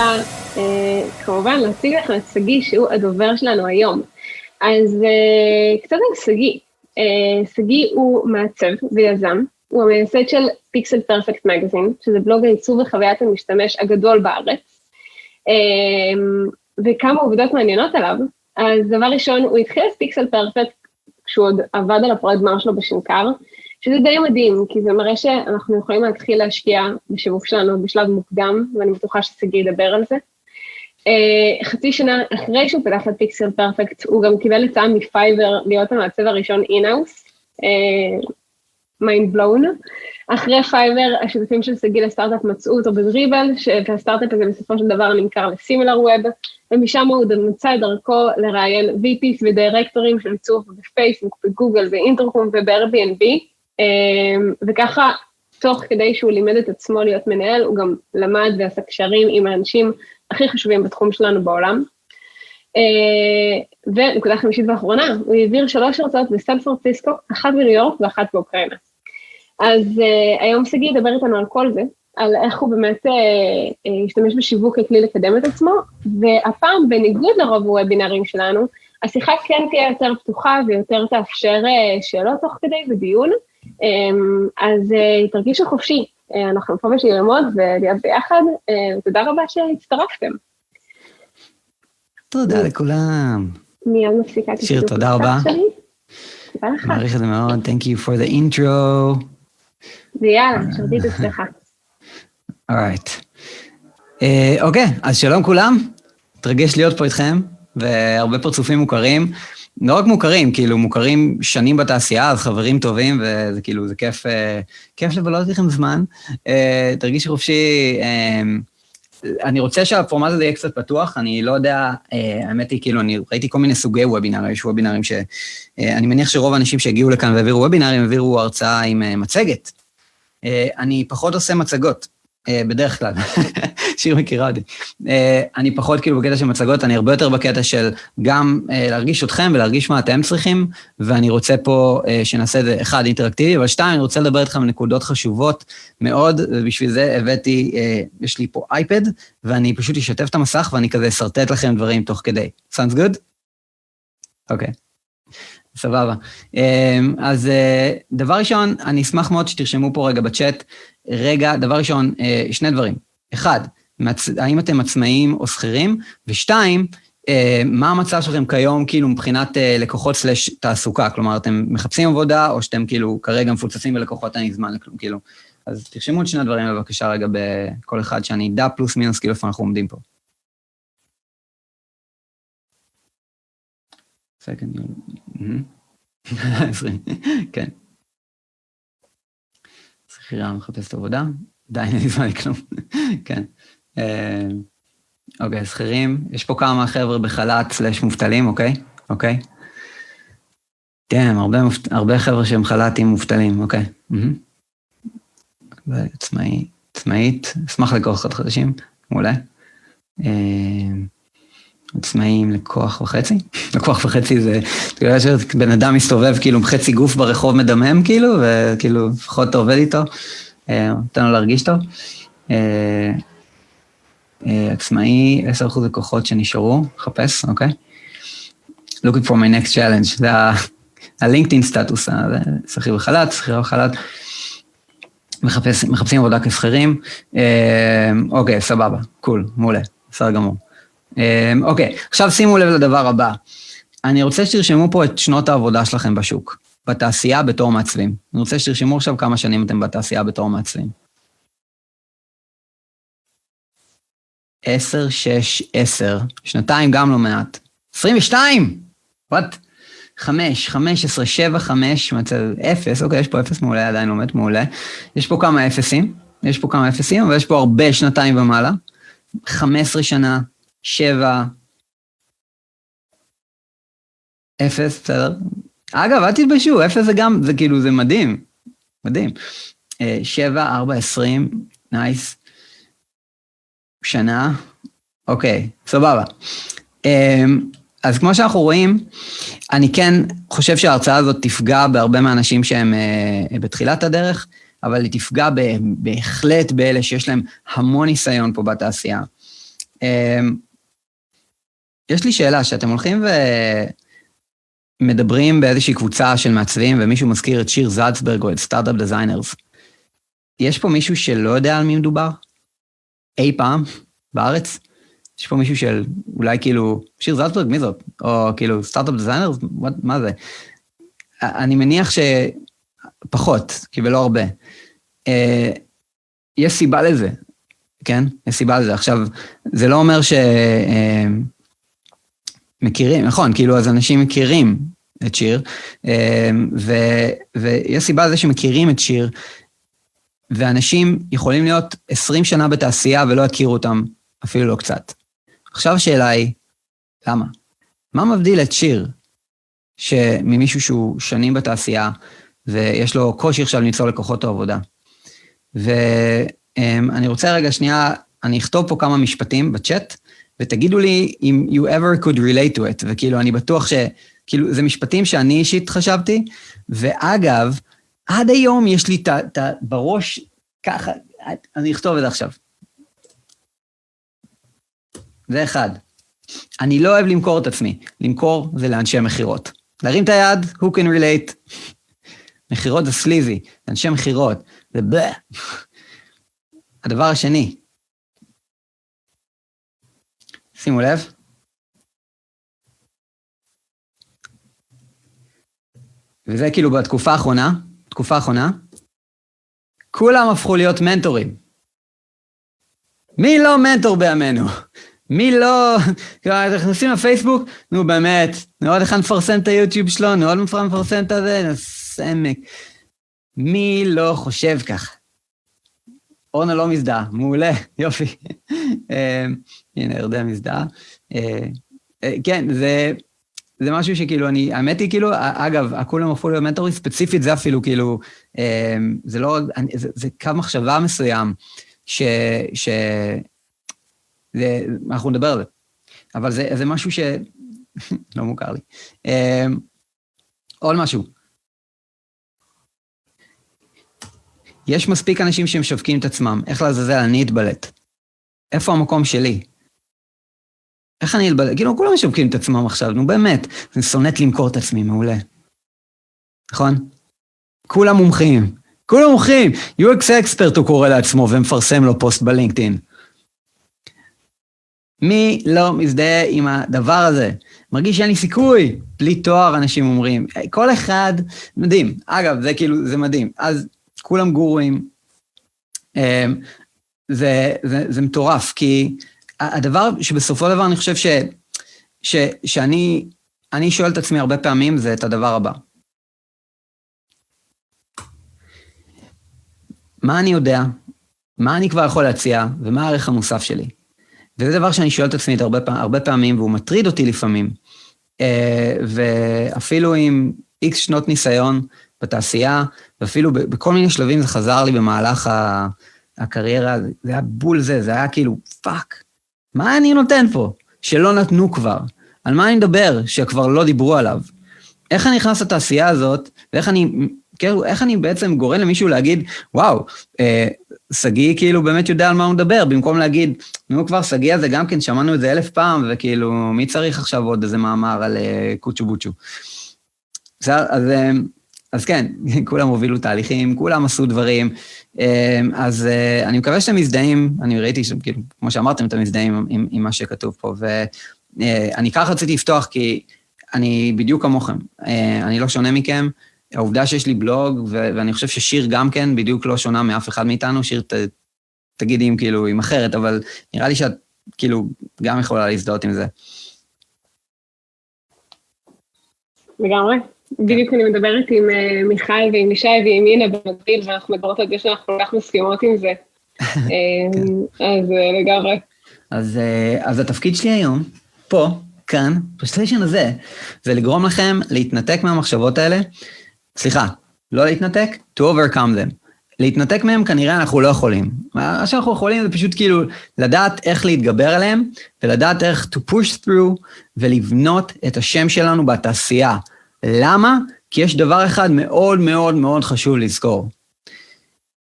רוצה אה, כמובן להציג לכם את שגיא, שהוא הדובר שלנו היום. אז אה, קצת על שגיא. אה, שגיא הוא מעצב ויזם, הוא המייסד של פיקסל פרפקט מגזין, שזה בלוג העיצוב וחוויית המשתמש הגדול בארץ. וכמה עובדות מעניינות עליו. אז דבר ראשון, הוא התחיל את פיקסל פרפקט כשהוא עוד עבד על הפרויקט גמר שלו בשנקר, שזה די מדהים, כי זה מראה שאנחנו יכולים להתחיל להשקיע בשיווק שלנו בשלב מוקדם, ואני בטוחה ששגיא ידבר על זה. Uh, חצי שנה אחרי שהוא פתח את Pixel Perfect, הוא גם קיבל הצעה מ Fiverr להיות המעצב הראשון in-house, mind blown. אחרי Fiverr, השותפים של שגיא לסטארט-אפ מצאו אותו ב Dribbble, והסטארט-אפ הזה בסופו של דבר נמכר ל SimilarWeb, ומשם הוא מצא את דרכו לראיין VPs ודירקטורים של עיצוב בפייסבוק, בגוגל, באינטרקום וב-Airbnb, וככה, תוך כדי שהוא לימד את עצמו להיות מנהל, הוא גם למד ועשה קשרים עם האנשים הכי חשובים בתחום שלנו בעולם. אה, ונקודה חמישית ואחרונה, הוא העביר שלוש הרצאות בסן פרנסיסקו, אחת בניו יורק ואחת באוקראינה. אז uh, היום שגיא ידבר איתנו על כל זה, על איך הוא באמת uh, השתמש בשיווק ככלי לקדם את עצמו, והפעם, בניגוד לרוב הוובינרים שלנו, השיחה כן תהיה יותר פתוחה ויותר תאפשר שאלות תוך כדי ודיון, אז uh, תרגישו חופשי, uh, אנחנו פה בשביל ללמוד ולהיות ביחד, uh, תודה רבה שהצטרפתם. תודה לכולם. מיד מפסיקה את שיר, תודה רבה. מעריך את זה מאוד, Thank you for the intro. ויאללה, שרתי את עצמך. אורייט. אה, אוקיי, אז שלום כולם, מתרגש להיות פה איתכם, והרבה פרצופים מוכרים. לא רק מוכרים, כאילו, מוכרים שנים בתעשייה, אז חברים טובים, וזה כאילו, זה כיף, אה, כיף לבלות איתכם זמן. אה, תרגישו חופשי. אני רוצה שהפורמט הזה יהיה קצת פתוח, אני לא יודע, האמת היא, כאילו, אני ראיתי כל מיני סוגי וובינרים, יש וובינרים ש... אני מניח שרוב האנשים שהגיעו לכאן והעבירו וובינרים, העבירו הרצאה עם מצגת. אה, אני פחות עושה מצגות, אה, בדרך כלל. שיר מכירה אותי. אה, אני פחות כאילו בקטע של מצגות, אני הרבה יותר בקטע של גם להרגיש אתכם ולהרגיש מה אתם צריכים, ואני רוצה פה שנעשה את זה, אחד, אינטראקטיבי, אבל שתיים, אני רוצה לדבר איתכם על נקודות חשובות מאוד, ובשביל זה הבאתי, יש לי פה אייפד, ואני פשוט אשתף את המסך ואני כזה אשרטט לכם דברים תוך כדי. sounds good? אוקיי. סבבה. אז אה, דבר ראשון, אני אשמח מאוד שתרשמו פה רגע בצ'אט. רגע, דבר ראשון, אה, שני דברים. אחד, האם אתם עצמאים או שכירים? ושתיים, אה, מה המצב שלכם כיום, כאילו, מבחינת לקוחות סלש תעסוקה? כלומר, אתם מחפשים עבודה, או שאתם כאילו כרגע מפוצצים בלקוחות, אין לי זמן לכלום, כאילו. אז תרשמו את שני הדברים בבקשה רגע בכל אחד, שאני אדע פלוס מינוס כאילו איפה אנחנו עומדים פה. year. כן. שכירה מחפשת עבודה, עדיין אין לי זמן לכלום. כן. אה, אוקיי, שכירים, יש פה כמה חבר'ה בחל"ת סלש מובטלים, אוקיי? אוקיי? כן, הרבה, הרבה חבר'ה שהם חל"תים מובטלים, אוקיי. עצמאי, עצמאית, אשמח לקוח חדשים, מעולה. אה, עצמאים לכוח וחצי. לכוח וחצי זה, אתה יודע שבן אדם מסתובב כאילו עם חצי גוף ברחוב מדמם כאילו, וכאילו לפחות אתה עובד איתו, אה, נותן לו להרגיש טוב. אה, אה, עצמאי, 10% לקוחות שנשארו, חפש, אוקיי? looking for my next challenge, זה הלינקדאין סטטוס, שכיר בחל"ת, שכירה בחל"ת. מחפשים עבודה כשכירים, אוקיי, סבבה, קול, מעולה, בסדר גמור. אוקיי, עכשיו שימו לב לדבר הבא. אני רוצה שתרשמו פה את שנות העבודה שלכם בשוק, בתעשייה בתור מעצבים. אני רוצה שתרשמו עכשיו כמה שנים אתם בתעשייה בתור מעצבים. עשר, שש, עשר, שנתיים גם לא מעט. עשרים ושתיים! וואט? חמש, חמש עשרה, שבע, חמש, מצב, אפס, אוקיי, יש פה אפס מעולה, עדיין לומד מעולה. יש פה כמה אפסים, יש פה כמה אפסים, אבל יש פה הרבה שנתיים ומעלה. חמש עשרה שנה, שבע, אפס, בסדר? אגב, אל תתביישו, אפס זה גם, זה כאילו, זה מדהים, מדהים. אה, שבע, ארבע, עשרים, נייס. שנה, אוקיי, סבבה. אמ, אז כמו שאנחנו רואים, אני כן חושב שההרצאה הזאת תפגע בהרבה מהאנשים שהם אה, בתחילת הדרך, אבל היא תפגע בהחלט באלה שיש להם המון ניסיון פה בתעשייה. אמ, יש לי שאלה, שאתם הולכים ומדברים באיזושהי קבוצה של מעצבים, ומישהו מזכיר את שיר זלצברג או את Startup Designers, יש פה מישהו שלא יודע על מי מדובר? אי פעם? בארץ? יש פה מישהו של אולי כאילו, שיר זלצברג, מי זאת? או כאילו Startup Designers? מה זה? אני מניח שפחות, כי ולא הרבה. אה, יש סיבה לזה, כן? יש סיבה לזה. עכשיו, זה לא אומר ש... אה, מכירים, נכון, כאילו, אז אנשים מכירים את שיר, אה, ויש סיבה לזה שמכירים את שיר, ואנשים יכולים להיות 20 שנה בתעשייה ולא יכירו אותם אפילו לא קצת. עכשיו השאלה היא, למה? מה מבדיל את שיר ממישהו שהוא שנים בתעשייה, ויש לו קושי עכשיו למצוא לקוחות העבודה? ואני רוצה רגע שנייה, אני אכתוב פה כמה משפטים בצ'אט, ותגידו לי אם you ever could relate to it, וכאילו, אני בטוח ש... כאילו, זה משפטים שאני אישית חשבתי, ואגב, עד היום יש לי את ה... בראש ככה, אני אכתוב את זה עכשיו. זה אחד. אני לא אוהב למכור את עצמי. למכור זה לאנשי מכירות. להרים את היד, who can relate. מכירות זה סליזי, אנשי מכירות, זה ב... הדבר השני, שימו לב, וזה כאילו בתקופה האחרונה, תקופה האחרונה, כולם הפכו להיות מנטורים. מי לא מנטור בימינו? מי לא... כאילו, אנחנו נכנסים לפייסבוק, נו באמת, נו עוד אחד מפרסם את היוטיוב שלו, נו עוד מפרסם את הזה, נו סמק. מי לא חושב כך? אורנה לא מזדהה, מעולה, יופי. אה, הנה, ירדן מזדהה. אה, אה, כן, זה... זה משהו שכאילו, אני, האמת היא כאילו, אגב, הכולם הפכו להיות מנטורים ספציפית, זה אפילו כאילו, זה לא, זה, זה קו מחשבה מסוים, ש, ש, זה, אנחנו נדבר על זה. אבל זה, זה משהו שלא מוכר לי. אמ, עוד משהו. יש מספיק אנשים שמשווקים את עצמם, איך לעזאזל אני אתבלט? איפה המקום שלי? איך אני אתבלט? כאילו, כולם משווקים את עצמם עכשיו, נו באמת. אני שונאת למכור את עצמי, מעולה. נכון? כולם מומחים. כולם מומחים. UX expert הוא קורא לעצמו ומפרסם לו פוסט בלינקדאין. מי לא מזדהה עם הדבר הזה? מרגיש שאין לי סיכוי, בלי תואר, אנשים אומרים. כל אחד, מדהים. אגב, זה כאילו, זה מדהים. אז כולם גורואים. אמ, זה, זה, זה מטורף, כי הדבר שבסופו של דבר אני חושב ש, ש, שאני אני שואל את עצמי הרבה פעמים, זה את הדבר הבא. מה אני יודע, מה אני כבר יכול להציע, ומה הערך המוסף שלי? וזה דבר שאני שואל את עצמי הרבה, הרבה פעמים, והוא מטריד אותי לפעמים. אה, ואפילו עם איקס שנות ניסיון בתעשייה, ואפילו בכל מיני שלבים זה חזר לי במהלך הקריירה, זה היה בול זה, זה היה כאילו, fuck, מה אני נותן פה? שלא נתנו כבר. על מה אני מדבר שכבר לא דיברו עליו? איך אני נכנס לתעשייה הזאת, ואיך אני, כאילו, איך אני בעצם גורם למישהו להגיד, וואו, אה, שגיא כאילו באמת יודע על מה הוא מדבר, במקום להגיד, נו כבר, שגיא הזה גם כן, שמענו את זה אלף פעם, וכאילו, מי צריך עכשיו עוד איזה מאמר על uh, קוצ'ו בוצ'ו? בסדר, אז, uh, אז כן, כולם הובילו תהליכים, כולם עשו דברים, uh, אז uh, אני מקווה שאתם מזדהים, אני ראיתי שכאילו, כמו שאמרתם, אתם מזדהים עם, עם, עם מה שכתוב פה, ואני ככה רציתי לפתוח, כי אני בדיוק כמוכם, uh, אני לא שונה מכם, העובדה שיש לי בלוג, ו- ואני חושב ששיר גם כן בדיוק לא שונה מאף אחד מאיתנו, שיר ת- תגידי אם כאילו, עם אחרת, אבל נראה לי שאת כאילו גם יכולה להזדהות עם זה. לגמרי. בדיוק אני מדברת עם uh, מיכל ועם ישי ועם אינה במקביל, ואנחנו מדברות על זה שאנחנו כל כך מסכימות עם זה. כן. אז uh, לגמרי. אז, אז התפקיד שלי היום, פה, כאן, בסטיישן הזה, זה לגרום לכם להתנתק מהמחשבות האלה, סליחה, לא להתנתק, to overcome them. להתנתק מהם כנראה אנחנו לא יכולים. מה שאנחנו יכולים זה פשוט כאילו לדעת איך להתגבר עליהם, ולדעת איך to push through ולבנות את השם שלנו בתעשייה. למה? כי יש דבר אחד מאוד מאוד מאוד חשוב לזכור.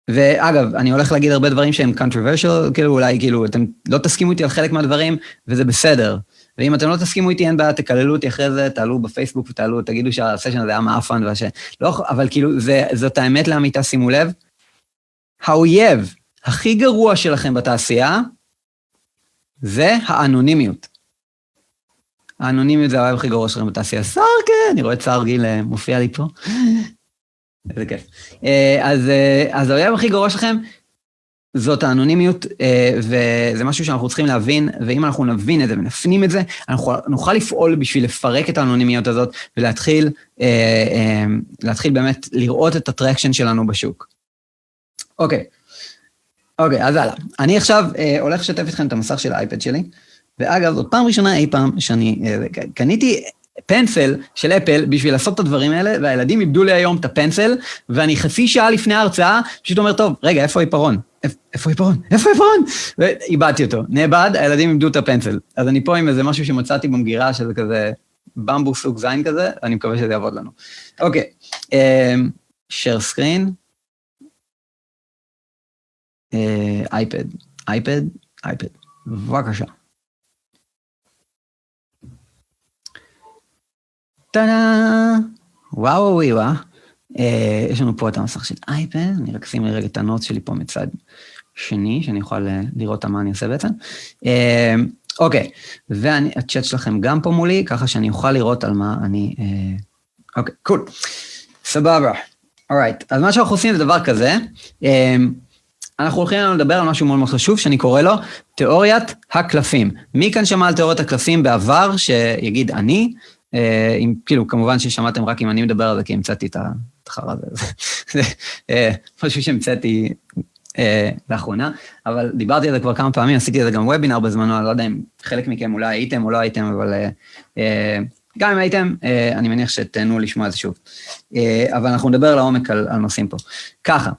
ואגב, אני הולך להגיד הרבה דברים שהם controversial, כאילו אולי, כאילו, אתם לא תסכימו איתי על חלק מהדברים, וזה בסדר. ואם אתם לא תסכימו איתי, אין בעיה, תקללו אותי אחרי זה, תעלו בפייסבוק ותעלו, תגידו שהסשן הזה היה מאפן, והש... לא, אבל כאילו, זה, זאת האמת לאמיתה, שימו לב. האויב הכי גרוע שלכם בתעשייה, זה האנונימיות. האנונימיות זה האוהב הכי גרוע שלכם בתעשייה. שר, כן, אני רואה את שר גיל אה, מופיע לי פה. איזה כיף. אה, אז, אה, אז האויב הכי גרוע שלכם זאת האנונימיות, וזה משהו שאנחנו צריכים להבין, ואם אנחנו נבין את זה ונפנים את זה, אנחנו נוכל לפעול בשביל לפרק את האנונימיות הזאת ולהתחיל להתחיל באמת לראות את הטרקשן שלנו בשוק. אוקיי, אוקיי, אז הלאה. אני עכשיו הולך לשתף איתכם את המסך של האייפד שלי. ואגב, זאת פעם ראשונה אי פעם שאני אה, קניתי פנסל של אפל בשביל לעשות את הדברים האלה, והילדים איבדו לי היום את הפנסל, ואני חצי שעה לפני ההרצאה פשוט אומר, טוב, רגע, איפה העיפרון? איפה העיפרון? איפה העיפרון? ואיבדתי אותו. נאבד, הילדים איבדו את הפנסל. אז אני פה עם איזה משהו שמצאתי במגירה, שזה כזה במבו סוג זין כזה, אני מקווה שזה יעבוד לנו. אוקיי, share screen, iPad, iPad, iPad, בבקשה. טאדה! וואו וואו וואו. אה, יש לנו פה את המסך של iPad, אני רק אשים רגע את ה notes שלי פה מצד שני, שאני אוכל אה, לראות מה אני עושה בעצם. אה, אוקיי, והצ'אט שלכם גם פה מולי, ככה שאני אוכל לראות על מה אני... אה, אוקיי, קול. סבבה. אורייט, אז מה שאנחנו עושים זה דבר כזה. אה, אנחנו הולכים לדבר על משהו מאוד מאוד חשוב, שאני קורא לו תיאוריית הקלפים. מי כאן שמע על תיאוריית הקלפים בעבר, שיגיד אני, אה, אם, כאילו, כמובן ששמעתם רק אם אני מדבר על זה, כי המצאתי את החרא הזה. זה אה, משהו שהמצאתי אה, לאחרונה, אבל דיברתי על זה כבר כמה פעמים, עשיתי על זה גם וובינר בזמנו, אני לא יודע אם חלק מכם אולי הייתם או לא הייתם, אבל גם אם הייתם, אני מניח שתהנו לשמוע את זה שוב. אבל אנחנו נדבר לעומק על, על נושאים פה. ככה,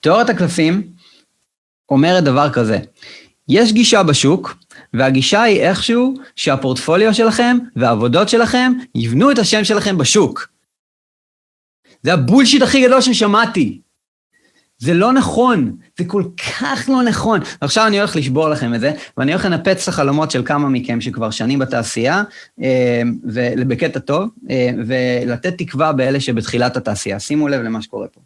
תיאוריית הקלפים אומרת דבר כזה, יש גישה בשוק, והגישה היא איכשהו שהפורטפוליו שלכם והעבודות שלכם יבנו את השם שלכם בשוק. זה הבולשיט הכי גדול ששמעתי. זה לא נכון, זה כל כך לא נכון. עכשיו אני הולך לשבור לכם את זה, ואני הולך לנפץ את החלומות של כמה מכם שכבר שנים בתעשייה, אה, ובקטע טוב, אה, ולתת תקווה באלה שבתחילת התעשייה. שימו לב למה שקורה פה.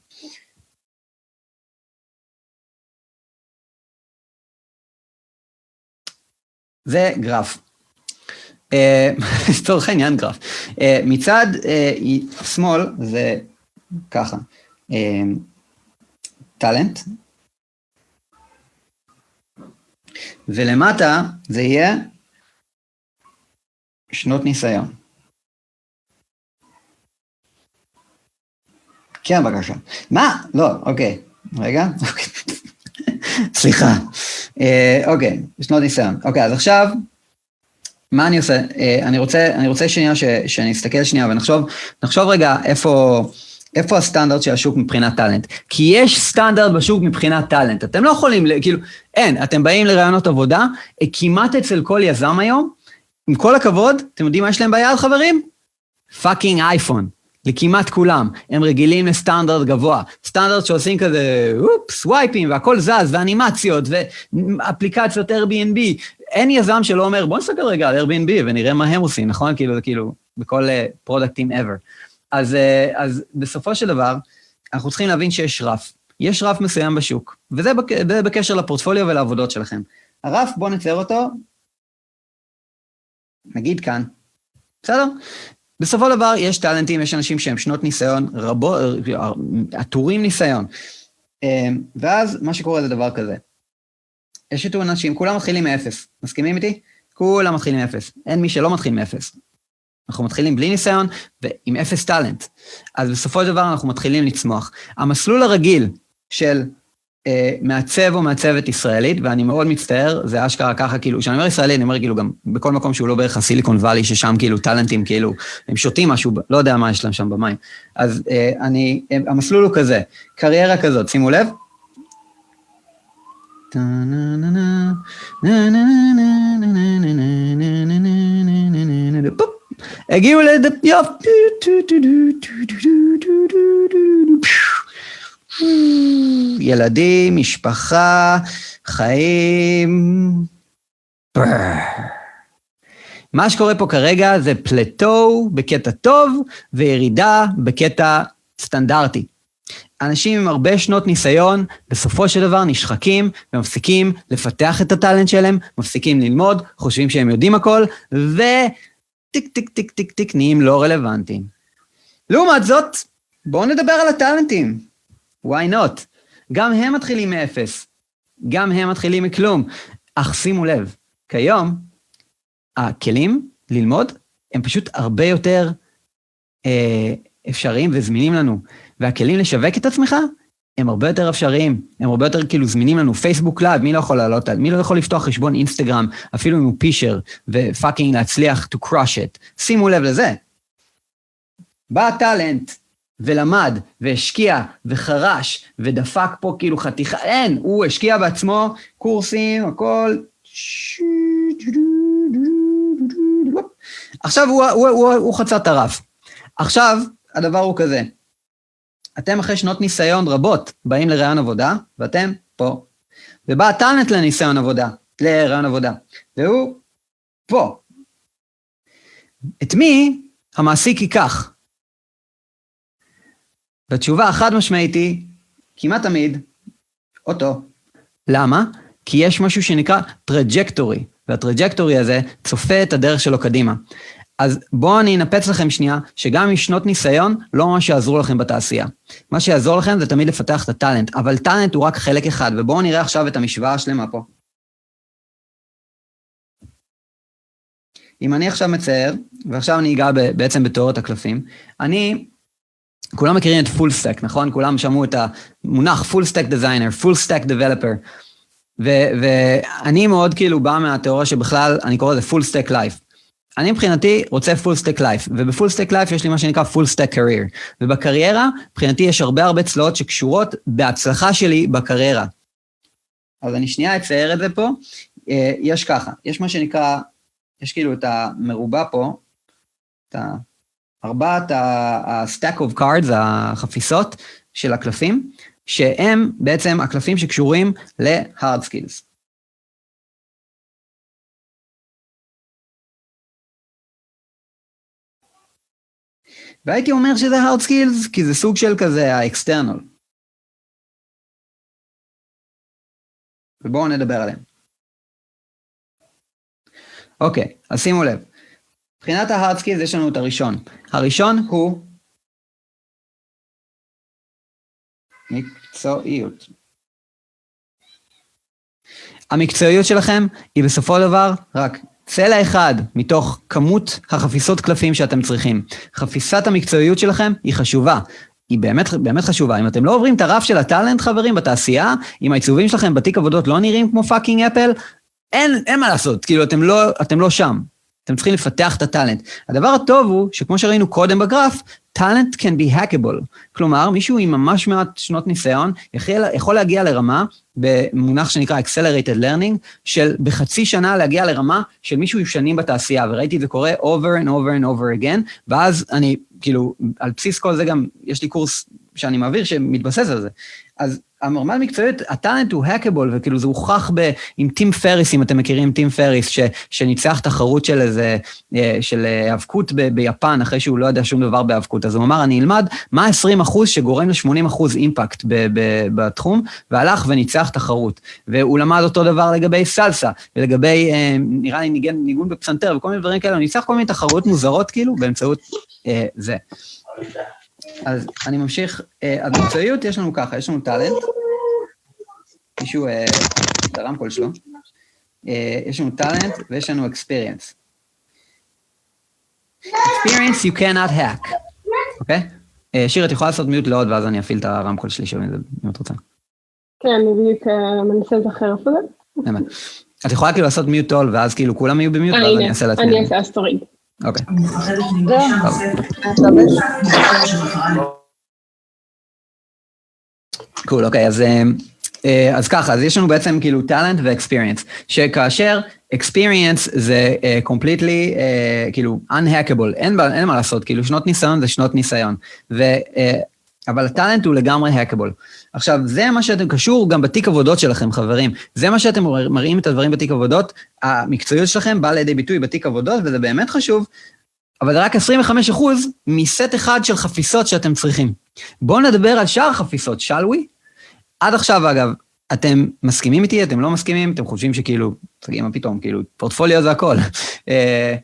זה גרף. אה, לצורך העניין גרף. אה, מצד אה, שמאל זה ככה, טאלנט, ולמטה זה יהיה שנות ניסיון. כן, בבקשה. מה? לא, אוקיי. רגע. סליחה. אה, אוקיי, שנות ניסיון. אוקיי, אז עכשיו, מה אני עושה? אה, אני רוצה, אני רוצה שנייה ש, שאני אסתכל שנייה ונחשוב, נחשוב רגע איפה, איפה הסטנדרט של השוק מבחינת talent. כי יש סטנדרט בשוק מבחינת talent. אתם לא יכולים, כאילו, אין, אתם באים לראיונות עבודה, אה, כמעט אצל כל יזם היום, עם כל הכבוד, אתם יודעים מה יש להם ביד, חברים? fucking אייפון. לכמעט כולם. הם רגילים לסטנדרט גבוה. סטנדרט שעושים כזה, אופס, סווייפים, והכל זז, ואנימציות, ואפליקציות Airbnb. אין יזם שלא אומר, בוא נסתכל רגע על Airbnb ונראה מה הם עושים, נכון? כאילו, זה כאילו, בכל פרודקטים uh, ever. אז, uh, אז בסופו של דבר, אנחנו צריכים להבין שיש רף. יש רף מסוים בשוק, וזה בק, בקשר לפורטפוליו ולעבודות שלכם. הרף, בואו נצייר אותו, נגיד כאן, בסדר? בסופו של דבר יש טאלנטים, יש אנשים שהם שנות ניסיון, רבו, עטורים ניסיון. אמ, ואז מה שקורה זה דבר כזה. יש את אנשים, כולם מתחילים מאפס. מסכימים איתי? כולם מתחילים מאפס. אין מי שלא מתחיל מאפס. אנחנו מתחילים בלי ניסיון ועם אפס טאלנט. אז בסופו של דבר אנחנו מתחילים לצמוח. המסלול הרגיל של מעצב או מעצבת ישראלית, ואני מאוד מצטער, זה אשכרה ככה, כאילו, כשאני אומר ישראלי, אני אומר כאילו גם בכל מקום שהוא לא בערך הסיליקון וואלי, ששם כאילו טאלנטים, כאילו, הם שותים משהו, לא יודע מה יש להם שם במים. אז אה, אני, אה, המסלול הוא כזה, קריירה כזאת, שימו לב. הגיעו לדף, יופי. ילדים, משפחה, חיים. מה שקורה פה כרגע זה פלטו בקטע טוב וירידה בקטע סטנדרטי. אנשים עם הרבה שנות ניסיון, בסופו של דבר נשחקים ומפסיקים לפתח את ה talent שלהם, מפסיקים ללמוד, חושבים שהם יודעים הכל, וטיק טיק טיק טיק טיק נהיים לא רלוונטיים. לעומת זאת, בואו נדבר על הטאלנטים. Why not? גם הם מתחילים מאפס. גם הם מתחילים מכלום. אך שימו לב, כיום, הכלים ללמוד הם פשוט הרבה יותר אה, אפשריים וזמינים לנו. והכלים לשווק את עצמך הם הרבה יותר אפשריים, הם הרבה יותר כאילו זמינים לנו. Facebook Live, מי לא יכול לעלות, מי לא יכול לפתוח חשבון אינסטגרם, אפילו אם הוא פישר, ו fucking להצליח to crush it. שימו לב לזה. בא talent ולמד, והשקיע, וחרש, ודפק פה כאילו חתיכה, אין, הוא השקיע בעצמו קורסים, הכל. עכשיו הוא, הוא, הוא, הוא חצה את הרף. עכשיו, הדבר הוא כזה, אתם אחרי שנות ניסיון רבות באים לראיון עבודה, ואתם פה. ובא ה talent לניסיון עבודה, לראיון עבודה, והוא פה. את מי המעסיק ייקח? והתשובה החד משמעית היא, כמעט תמיד, אותו. למה? כי יש משהו שנקרא trajectory, וה trajectory הזה צופה את הדרך שלו קדימה. אז בואו אני אנפץ לכם שנייה, שגם עם שנות ניסיון, לא ממש יעזרו לכם בתעשייה. מה שיעזור לכם זה תמיד לפתח את ה talent, אבל talent הוא רק חלק אחד, ובואו נראה עכשיו את המשוואה השלמה פה. אם אני עכשיו מצייר, ועכשיו אני אגע בעצם בתיאוריית הקלפים, אני, כולם מכירים את full stack, נכון? כולם שמעו את המונח full stack designer, full stack developer. ואני מאוד כאילו בא מהתיאוריה שבכלל, אני קורא לזה full stack life. אני מבחינתי רוצה full stack life, ובפול stack life יש לי מה שנקרא full stack career. ובקריירה, מבחינתי יש הרבה הרבה צלעות שקשורות בהצלחה שלי בקריירה. אז אני שנייה אצייר את זה פה. אה, יש ככה, יש מה שנקרא, יש כאילו את המרובע פה, את ארבעת ה-stack of cards, החפיסות של הקלפים, שהם בעצם הקלפים שקשורים ל-hard skills. והייתי אומר שזה hard skills, כי זה סוג של כזה ה-external. ובואו נדבר עליהם. אוקיי, אז שימו לב. מבחינת ה-hard skills יש לנו את הראשון. הראשון הוא מקצועיות. המקצועיות שלכם היא בסופו של דבר רק צלע אחד מתוך כמות החפיסות קלפים שאתם צריכים. חפיסת המקצועיות שלכם היא חשובה. היא באמת, באמת חשובה. אם אתם לא עוברים את הרף של ה talent, חברים, בתעשייה, אם העיצובים שלכם בתיק עבודות לא נראים כמו fucking Apple, אין, אין מה לעשות, כאילו, אתם לא, אתם לא שם. אתם צריכים לפתח את ה talent. הדבר הטוב הוא, שכמו שראינו קודם בגרף, talent can be hackable. כלומר, מישהו עם ממש מעט שנות ניסיון יכול, יכול להגיע לרמה, במונח שנקרא Accelerated Learning, של בחצי שנה להגיע לרמה של מישהו שנים בתעשייה, וראיתי את זה קורה over and over and over again, ואז אני, כאילו, על בסיס כל זה גם, יש לי קורס שאני מעביר שמתבסס על זה. אז המרמה מקצועית, הטאלנט הוא האקבול, וכאילו זה הוכח ב, עם טים פריס, אם אתם מכירים טים פריס, ש, שניצח תחרות של איזה, אה, של האבקות ב, ביפן, אחרי שהוא לא יודע שום דבר באבקות. אז הוא אמר, אני אלמד מה ה-20 אחוז שגורם ל-80 אחוז אימפקט ב, ב, בתחום, והלך וניצח תחרות. והוא למד אותו דבר לגבי סלסה, ולגבי, אה, נראה לי ניגן, ניגון בפסנתר, וכל מיני דברים כאלה, הוא ניצח כל מיני תחרויות מוזרות, כאילו, באמצעות אה, זה. אז אני ממשיך, אז במקצועיות יש לנו ככה, יש לנו טאלנט, מישהו, את הרמקול שלו, יש לנו טאלנט ויש לנו experience. experience you cannot hack, אוקיי? Okay? שיר, את יכולה לעשות מיוט לעוד ואז אני אפעיל את הרמקול שלי שוב, אם את רוצה. כן, אני בדיוק מנסה לזכר זה. את יכולה כאילו לעשות מיוט עול ואז כאילו כולם יהיו במיוט ואז אני אעשה לעצמי. אני אעשה, אז תוריד. אוקיי. קול, אוקיי, אז... אז ככה, אז יש לנו בעצם כאילו טאלנט ואקספיריאנס, שכאשר experience זה completely, uh, uh, כאילו unhackable, אין, אין מה לעשות, כאילו שנות ניסיון זה שנות ניסיון. אבל ה talent הוא לגמרי hackable. עכשיו, זה מה שאתם קשור גם בתיק עבודות שלכם, חברים. זה מה שאתם מראים את הדברים בתיק עבודות, המקצועיות שלכם באה לידי ביטוי בתיק עבודות, וזה באמת חשוב, אבל רק 25 אחוז מסט אחד של חפיסות שאתם צריכים. בואו נדבר על שאר החפיסות, shall we? עד עכשיו, אגב, אתם מסכימים איתי, אתם לא מסכימים, אתם חושבים שכאילו, תגידי מה פתאום, כאילו, פורטפוליו זה הכל. אה,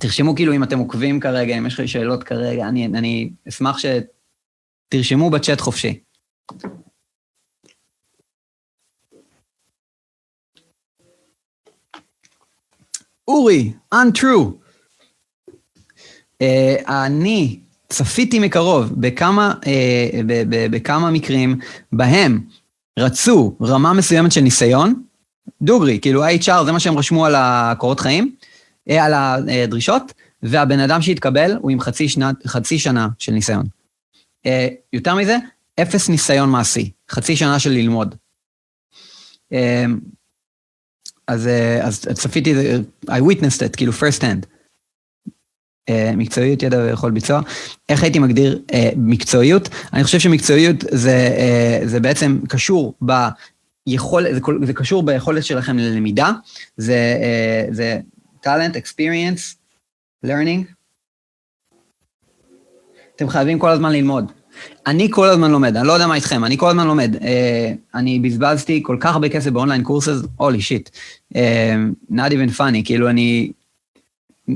תרשמו כאילו אם אתם עוקבים כרגע, אם יש לכם שאלות כרגע, אני, אני אשמח שתרשמו בצ'אט חופשי. אורי, untrue. Uh, אני צפיתי מקרוב בכמה, uh, ב- ב- בכמה מקרים בהם רצו רמה מסוימת של ניסיון, דוגרי, כאילו ה-HR, זה מה שהם רשמו על הקורות חיים, אה, על הדרישות, והבן אדם שהתקבל הוא עם חצי, שנה, חצי שנה של ניסיון. אה, יותר מזה, אפס ניסיון מעשי, חצי שנה של ללמוד. אה, אז, אז צפיתי, I witnessed it, כאילו first hand. מקצועיות, ידע ויכול ביצוע. איך הייתי מגדיר מקצועיות? אני חושב שמקצועיות זה, זה בעצם קשור ביכולת, זה, זה קשור ביכולת שלכם ללמידה, זה, זה talent, experience, learning. אתם חייבים כל הזמן ללמוד. אני כל הזמן לומד, אני לא יודע מה איתכם, אני כל הזמן לומד. Uh, אני בזבזתי כל כך הרבה כסף באונליין קורסס, הולי שיט. Uh, not even funny, כאילו אני... Uh,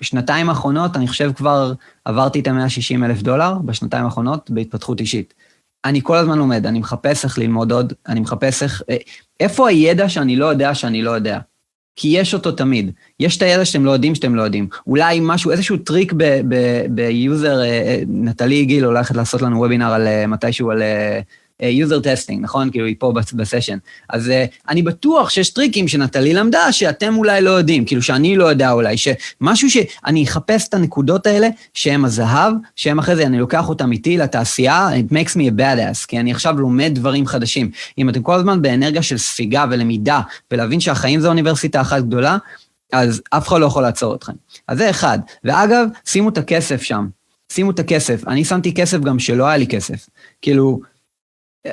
בשנתיים האחרונות, אני חושב כבר עברתי את ה-160 אלף דולר בשנתיים האחרונות בהתפתחות אישית. אני כל הזמן לומד, אני מחפש איך ללמוד עוד, אני מחפש איך... איפה הידע שאני לא יודע שאני לא יודע? כי יש אותו תמיד. יש את הידע שאתם לא יודעים שאתם לא יודעים. אולי משהו, איזשהו טריק ב user, אה, אה, נטלי גיל הולכת לעשות לנו וובינר על אה, מתישהו על user testing, נכון? כאילו היא פה בסשן. אז uh, אני בטוח שיש טריקים שנטלי למדה שאתם אולי לא יודעים, כאילו שאני לא יודע אולי, שמשהו שאני אחפש את הנקודות האלה שהם הזהב, שהם אחרי זה, אני לוקח אותם איתי לתעשייה, it makes me a badass, כי אני עכשיו לומד דברים חדשים. אם אתם כל הזמן באנרגיה של ספיגה ולמידה, ולהבין שהחיים זה אוניברסיטה אחת גדולה, אז אף אחד לא יכול לעצור אתכם. אז זה אחד. ואגב, שימו את הכסף שם. שימו את הכסף. אני שמתי כסף גם שלא היה לי כסף. כאילו,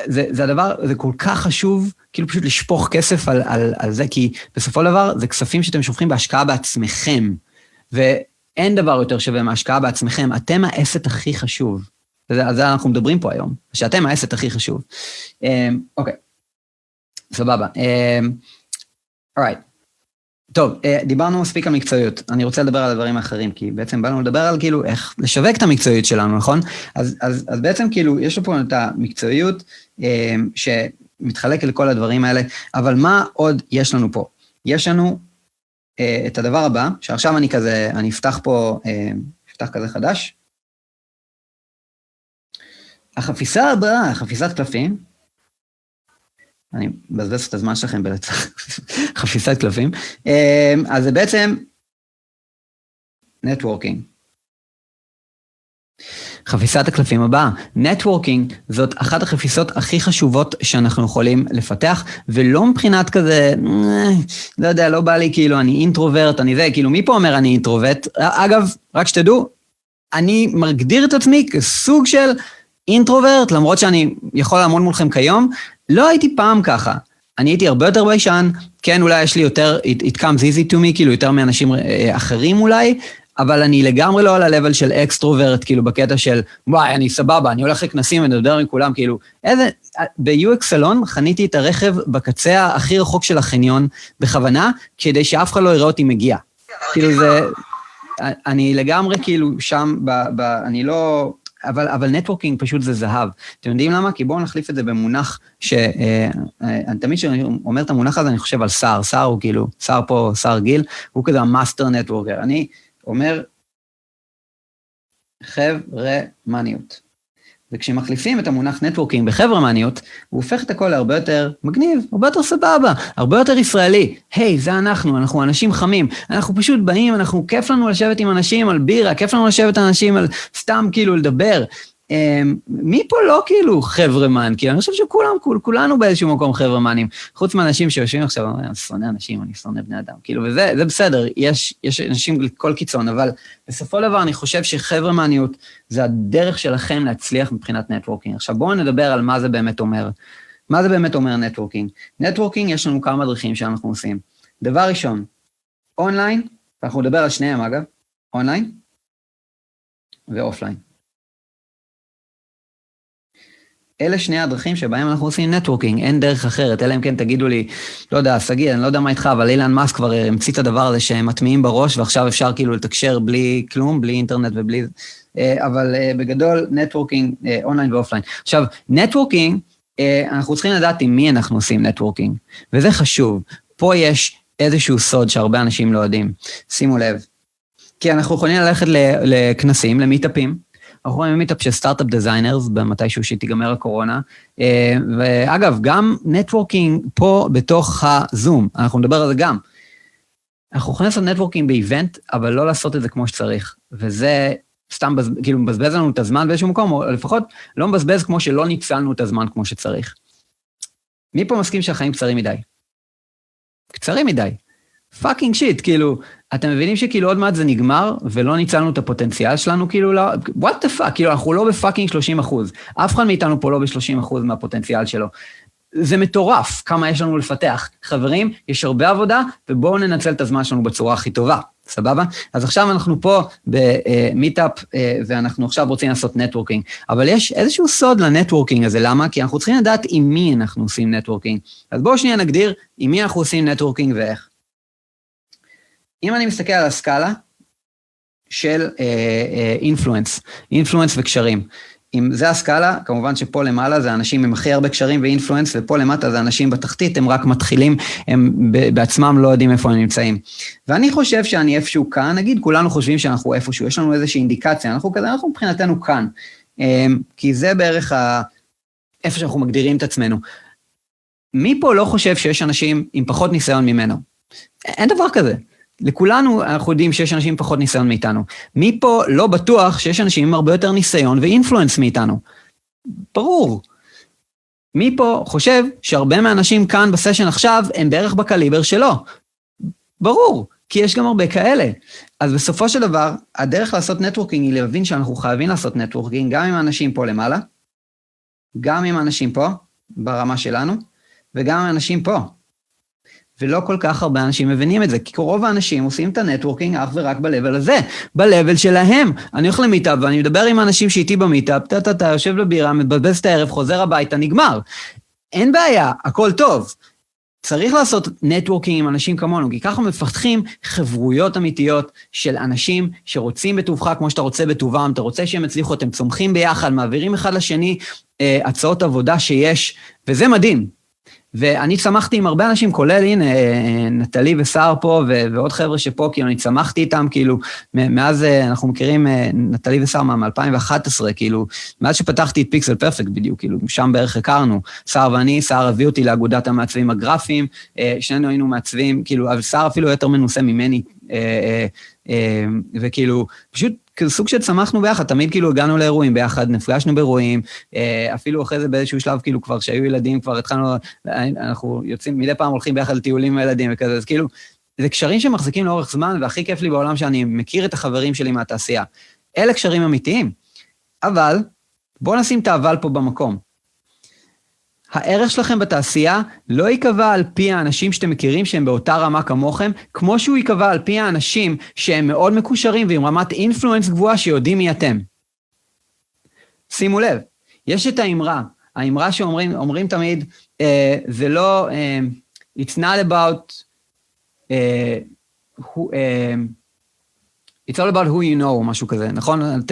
זה, זה הדבר, זה כל כך חשוב, כאילו פשוט לשפוך כסף על, על, על זה, כי בסופו של דבר זה כספים שאתם שופכים בהשקעה בעצמכם, ואין דבר יותר שווה מהשקעה בעצמכם, אתם האסט הכי חשוב. על זה אנחנו מדברים פה היום, שאתם האסט הכי חשוב. אמ, אוקיי, סבבה. אמ, טוב, אה, דיברנו מספיק על מקצועיות, אני רוצה לדבר על הדברים האחרים, כי בעצם באנו לדבר על כאילו איך לשווק את המקצועיות שלנו, נכון? אז, אז, אז בעצם כאילו, יש פה את המקצועיות אה, שמתחלקת לכל הדברים האלה, אבל מה עוד יש לנו פה? יש לנו אה, את הדבר הבא, שעכשיו אני כזה, אני אפתח פה, אפתח כזה חדש. החפיסה הבאה, חפיסת קלפים, אני מבזבז את הזמן שלכם בחפיסת קלפים. אמ, אז זה בעצם networking. חפיסת הקלפים הבאה. networking זאת אחת החפיסות הכי חשובות שאנחנו יכולים לפתח, ולא מבחינת כזה, אה, לא יודע, לא בא לי כאילו, אני introvert, אני זה, כאילו, מי פה אומר אני introvert? אגב, רק שתדעו, אני מגדיר את עצמי כסוג של introvert, למרות שאני יכול לעמוד מולכם כיום, לא הייתי פעם ככה. אני הייתי הרבה יותר ביישן, כן, אולי יש לי יותר, it, it comes easy to me, כאילו יותר מאנשים אה, אחרים אולי, אבל אני לגמרי לא על ה-level של extrovert, כאילו בקטע של, וואי, אני סבבה, אני הולך לכנסים ומדבר עם כולם, כאילו, איזה... ב-UX Salon חניתי את הרכב בקצה הכי רחוק של החניון, בכוונה, כדי שאף אחד לא יראה אותי מגיע. כאילו זה... אני לגמרי כאילו שם, ב, ב, אני לא... אבל, אבל networking פשוט זה זהב. אתם יודעים למה? כי בואו נחליף את זה במונח ש... אה, אה, תמיד כשאני אומר את המונח הזה, אני חושב על שר. שר הוא כאילו, שר פה, שר גיל, הוא כזה ה master networker. אני אומר חברמניות. וכשמחליפים את המונח networking בחברמניות, הוא הופך את הכל להרבה יותר מגניב, הרבה יותר סבבה, הרבה יותר ישראלי. היי, hey, זה אנחנו, אנחנו אנשים חמים. אנחנו פשוט באים, אנחנו, כיף לנו לשבת עם אנשים על בירה, כיף לנו לשבת עם אנשים על סתם כאילו לדבר. אמ, מי פה לא כאילו חברמן? כי אני חושב שכולם, כול, כולנו באיזשהו מקום חברמנים. חוץ מאנשים שיושבים עכשיו, אני שונא אנשים, אני שונא בני אדם. כאילו, וזה זה בסדר, יש, יש אנשים לכל קיצון, אבל בסופו של דבר אני חושב שחברמניות זה הדרך שלכם להצליח מבחינת networking. עכשיו בואו נדבר על מה זה באמת אומר. מה זה באמת אומר networking? networking, יש לנו כמה דרכים שאנחנו עושים. דבר ראשון, אונליין, ואנחנו נדבר על שניהם אגב, אונליין ואופליין. אלה שני הדרכים שבהם אנחנו עושים networking, אין דרך אחרת, אלא אם כן תגידו לי, לא יודע, שגיא, אני לא יודע מה איתך, אבל אילון מאסק כבר המציא את הדבר הזה שהם מטמיעים בראש, ועכשיו אפשר כאילו לתקשר בלי כלום, בלי אינטרנט ובלי... אה, אבל אה, בגדול, networking, אונליין ואופליין. עכשיו, networking, אנחנו צריכים לדעת עם מי אנחנו עושים networking, וזה חשוב. פה יש איזשהו סוד שהרבה אנשים לא יודעים. שימו לב. כי אנחנו יכולים ללכת לכנסים, למיטאפים, אנחנו רואים מיטאפ של Startup Designers, במתישהו שתיגמר הקורונה. אה, ואגב, גם networking פה בתוך הזום, אנחנו נדבר על זה גם. אנחנו יכולים לעשות networking ב event, אבל לא לעשות את זה כמו שצריך. וזה סתם בז... כאילו מבזבז לנו את הזמן באיזשהו מקום, או לפחות לא מבזבז כמו שלא ניצלנו את הזמן כמו שצריך. מי פה מסכים שהחיים קצרים מדי? קצרים מדי. fucking shit, כאילו, אתם מבינים שכאילו עוד מעט זה נגמר, ולא ניצלנו את הפוטנציאל שלנו, כאילו, לא, what the fuck, כאילו, אנחנו לא ב fucking 30 אחוז. אף אחד מאיתנו פה לא ב-30 אחוז מהפוטנציאל שלו. זה מטורף כמה יש לנו לפתח. חברים, יש הרבה עבודה, ובואו ננצל את הזמן שלנו בצורה הכי טובה, סבבה? אז עכשיו אנחנו פה במיטאפ, אה, ואנחנו עכשיו רוצים לעשות נטוורקינג. אבל יש איזשהו סוד לנטוורקינג הזה, למה? כי אנחנו צריכים לדעת עם מי אנחנו עושים נטוורקינג. אז בואו שנייה נגדיר עם מי אנחנו עושים נטוורקינג ואיך. אם אני מסתכל על הסקאלה של אינפלואנס, uh, אינפלואנס וקשרים, אם זה הסקאלה, כמובן שפה למעלה זה אנשים עם הכי הרבה קשרים ו influence, ופה למטה זה אנשים בתחתית, הם רק מתחילים, הם בעצמם לא יודעים איפה הם נמצאים. ואני חושב שאני איפשהו כאן, נגיד כולנו חושבים שאנחנו איפשהו, יש לנו איזושהי אינדיקציה, אנחנו כזה, אנחנו מבחינתנו כאן. אמ, כי זה בערך ה... איפה שאנחנו מגדירים את עצמנו. מי פה לא חושב שיש אנשים עם פחות ניסיון ממנו? אין דבר כזה. לכולנו אנחנו יודעים שיש אנשים פחות ניסיון מאיתנו. מי פה לא בטוח שיש אנשים עם הרבה יותר ניסיון ואינפלואנס מאיתנו? ברור. מי פה חושב שהרבה מהאנשים כאן בסשן עכשיו הם בערך בקליבר שלו? ברור, כי יש גם הרבה כאלה. אז בסופו של דבר, הדרך לעשות נטוורקינג היא להבין שאנחנו חייבים לעשות נטוורקינג גם עם האנשים פה למעלה, גם עם האנשים פה, ברמה שלנו, וגם עם האנשים פה. ולא כל כך הרבה אנשים מבינים את זה, כי רוב האנשים עושים את הנטוורקינג אך ורק ב-level הזה, ב-level שלהם. אני הולך למיטאפ ואני מדבר עם האנשים שאיתי במיטאפ, טה-טה-טה, יושב לבירה, מבזבז את הערב, חוזר הביתה, נגמר. אין בעיה, הכל טוב. צריך לעשות נטוורקינג עם אנשים כמונו, כי ככה מפתחים חברויות אמיתיות של אנשים שרוצים בטובך כמו שאתה רוצה בטובם, אתה רוצה שהם יצליחו, אתם צומחים ביחד, מעבירים אחד לשני אה, הצעות עבודה שיש, וזה מדהים. ואני צמחתי עם הרבה אנשים, כולל, הנה, אה, נטלי וסער פה, ועוד חבר'ה שפה, כאילו, אני צמחתי איתם, כאילו, מאז אה, אנחנו מכירים, אה, נטלי וסער מ-2011, כאילו, מאז שפתחתי את פיקסל פרפקט בדיוק, כאילו, שם בערך הכרנו. סער ואני, סער הביא אותי לאגודת המעצבים הגרפיים, שנינו היינו מעצבים, כאילו, אבל סער אפילו יותר מנוסה ממני, וכאילו, פשוט כאילו סוג של צמחנו ביחד, תמיד כאילו הגענו לאירועים ביחד, נפגשנו באירועים, אה, אפילו אחרי זה באיזשהו שלב, כאילו כבר כשהיו ילדים, כבר התחלנו, אנחנו יוצאים, מדי פעם הולכים ביחד לטיולים עם הילדים וכזה, אז כאילו, זה קשרים שמחזיקים לאורך זמן, והכי כיף לי בעולם שאני מכיר את החברים שלי מהתעשייה. אלה קשרים אמיתיים. אבל, בואו נשים את האבל פה במקום. הערך שלכם בתעשייה לא ייקבע על פי האנשים שאתם מכירים שהם באותה רמה כמוכם, כמו שהוא ייקבע על פי האנשים שהם מאוד מקושרים ועם רמת אינפלואנס גבוהה שיודעים מי אתם. שימו לב, יש את האמרה, האמרה שאומרים תמיד, uh, זה לא, uh, it's not about, uh, who, uh, it's all about who you know, משהו כזה, נכון? ת,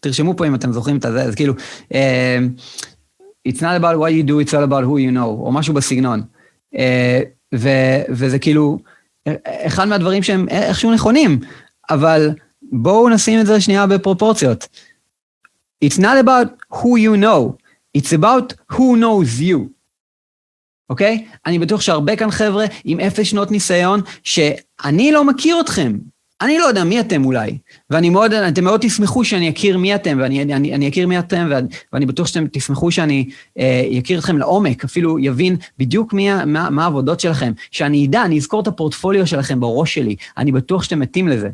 תרשמו פה אם אתם זוכרים את זה, אז כאילו, uh, It's not about what you do, it's all about who you know, או משהו בסגנון. Uh, ו- וזה כאילו, אחד מהדברים שהם איכשהו נכונים, אבל בואו נשים את זה שנייה בפרופורציות. It's not about who you know, it's about who knows you. אוקיי? Okay? אני בטוח שהרבה כאן חבר'ה עם אפס שנות ניסיון, שאני לא מכיר אתכם. אני לא יודע מי אתם אולי, ואני מאוד, אתם מאוד תשמחו שאני אכיר מי אתם, ואני אני, אני אכיר מי אתם, ואני, ואני בטוח שאתם תשמחו שאני אה, אכיר אתכם לעומק, אפילו יבין בדיוק מי, מה, מה העבודות שלכם, שאני אדע, אני אזכור את הפורטפוליו שלכם בראש שלי, אני בטוח שאתם מתים לזה.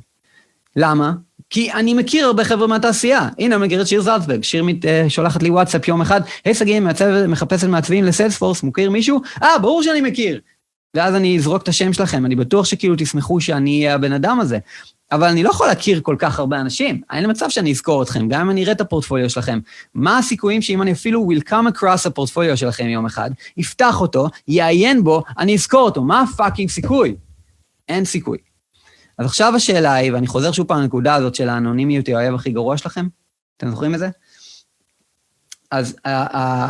למה? כי אני מכיר הרבה חבר'ה מהתעשייה. הנה, אני מכיר את שיר זלצברג, שיר מת, אה, שולחת לי וואטסאפ יום אחד, היי שגיא, מחפשת מעצבים לסיילספורס, מוכיר מישהו? אה, ברור שאני מכיר. ואז אני אזרוק את השם שלכם, אני בטוח שכאילו תשמחו שאני אהיה הבן אדם הזה. אבל אני לא יכול להכיר כל כך הרבה אנשים. אין מצב שאני אזכור אתכם, גם אם אני אראה את הפורטפוליו שלכם. מה הסיכויים שאם אני אפילו will come across הפורטפוליו שלכם יום אחד, יפתח אותו, יעיין בו, אני אזכור אותו? מה הפאקינג סיכוי? אין סיכוי. אז עכשיו השאלה היא, ואני חוזר שוב פעם לנקודה הזאת של האנונימיות היא האויב הכי גרוע שלכם, אתם זוכרים את זה? אז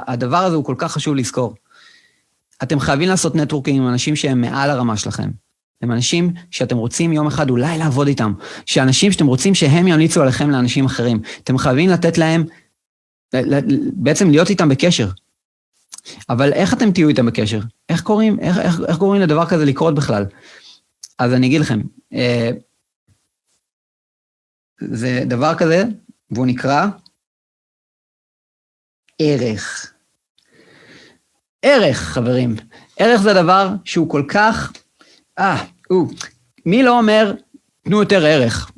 הדבר הזה הוא כל כך חשוב לזכור. אתם חייבים לעשות נטוורקינג עם אנשים שהם מעל הרמה שלכם. הם אנשים שאתם רוצים יום אחד אולי לעבוד איתם. שאנשים שאתם רוצים שהם ימליצו עליכם לאנשים אחרים. אתם חייבים לתת להם, בעצם להיות איתם בקשר. אבל איך אתם תהיו איתם בקשר? איך קוראים, איך, איך, איך קוראים לדבר כזה לקרות בכלל? אז אני אגיד לכם, אה, זה דבר כזה, והוא נקרא ערך. ערך, חברים. ערך זה דבר שהוא כל כך... אה, הוא... מי לא אומר, תנו יותר ערך?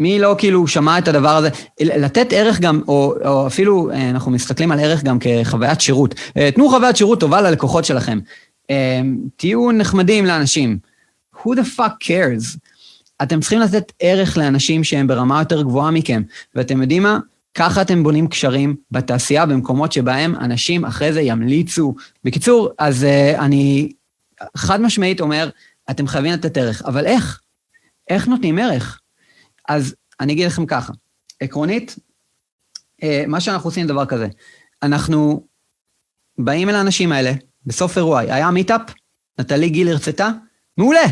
מי לא כאילו שמע את הדבר הזה? לתת ערך גם, או, או אפילו אה, אנחנו מסתכלים על ערך גם כחוויית שירות. אה, תנו חוויית שירות טובה ללקוחות שלכם. תהיו נחמדים לאנשים. who the fuck cares? אתם צריכים לתת ערך לאנשים שהם ברמה יותר גבוהה מכם, ואתם יודעים מה? ככה אתם בונים קשרים בתעשייה במקומות שבהם אנשים אחרי זה ימליצו. בקיצור, אז uh, אני חד משמעית אומר, אתם חייבים לתת ערך, אבל איך? איך נותנים ערך? אז אני אגיד לכם ככה, עקרונית, uh, מה שאנחנו עושים דבר כזה, אנחנו באים אל האנשים האלה, בסוף אירוע, היה מיטאפ, נטלי גיל הרצתה, מעולה.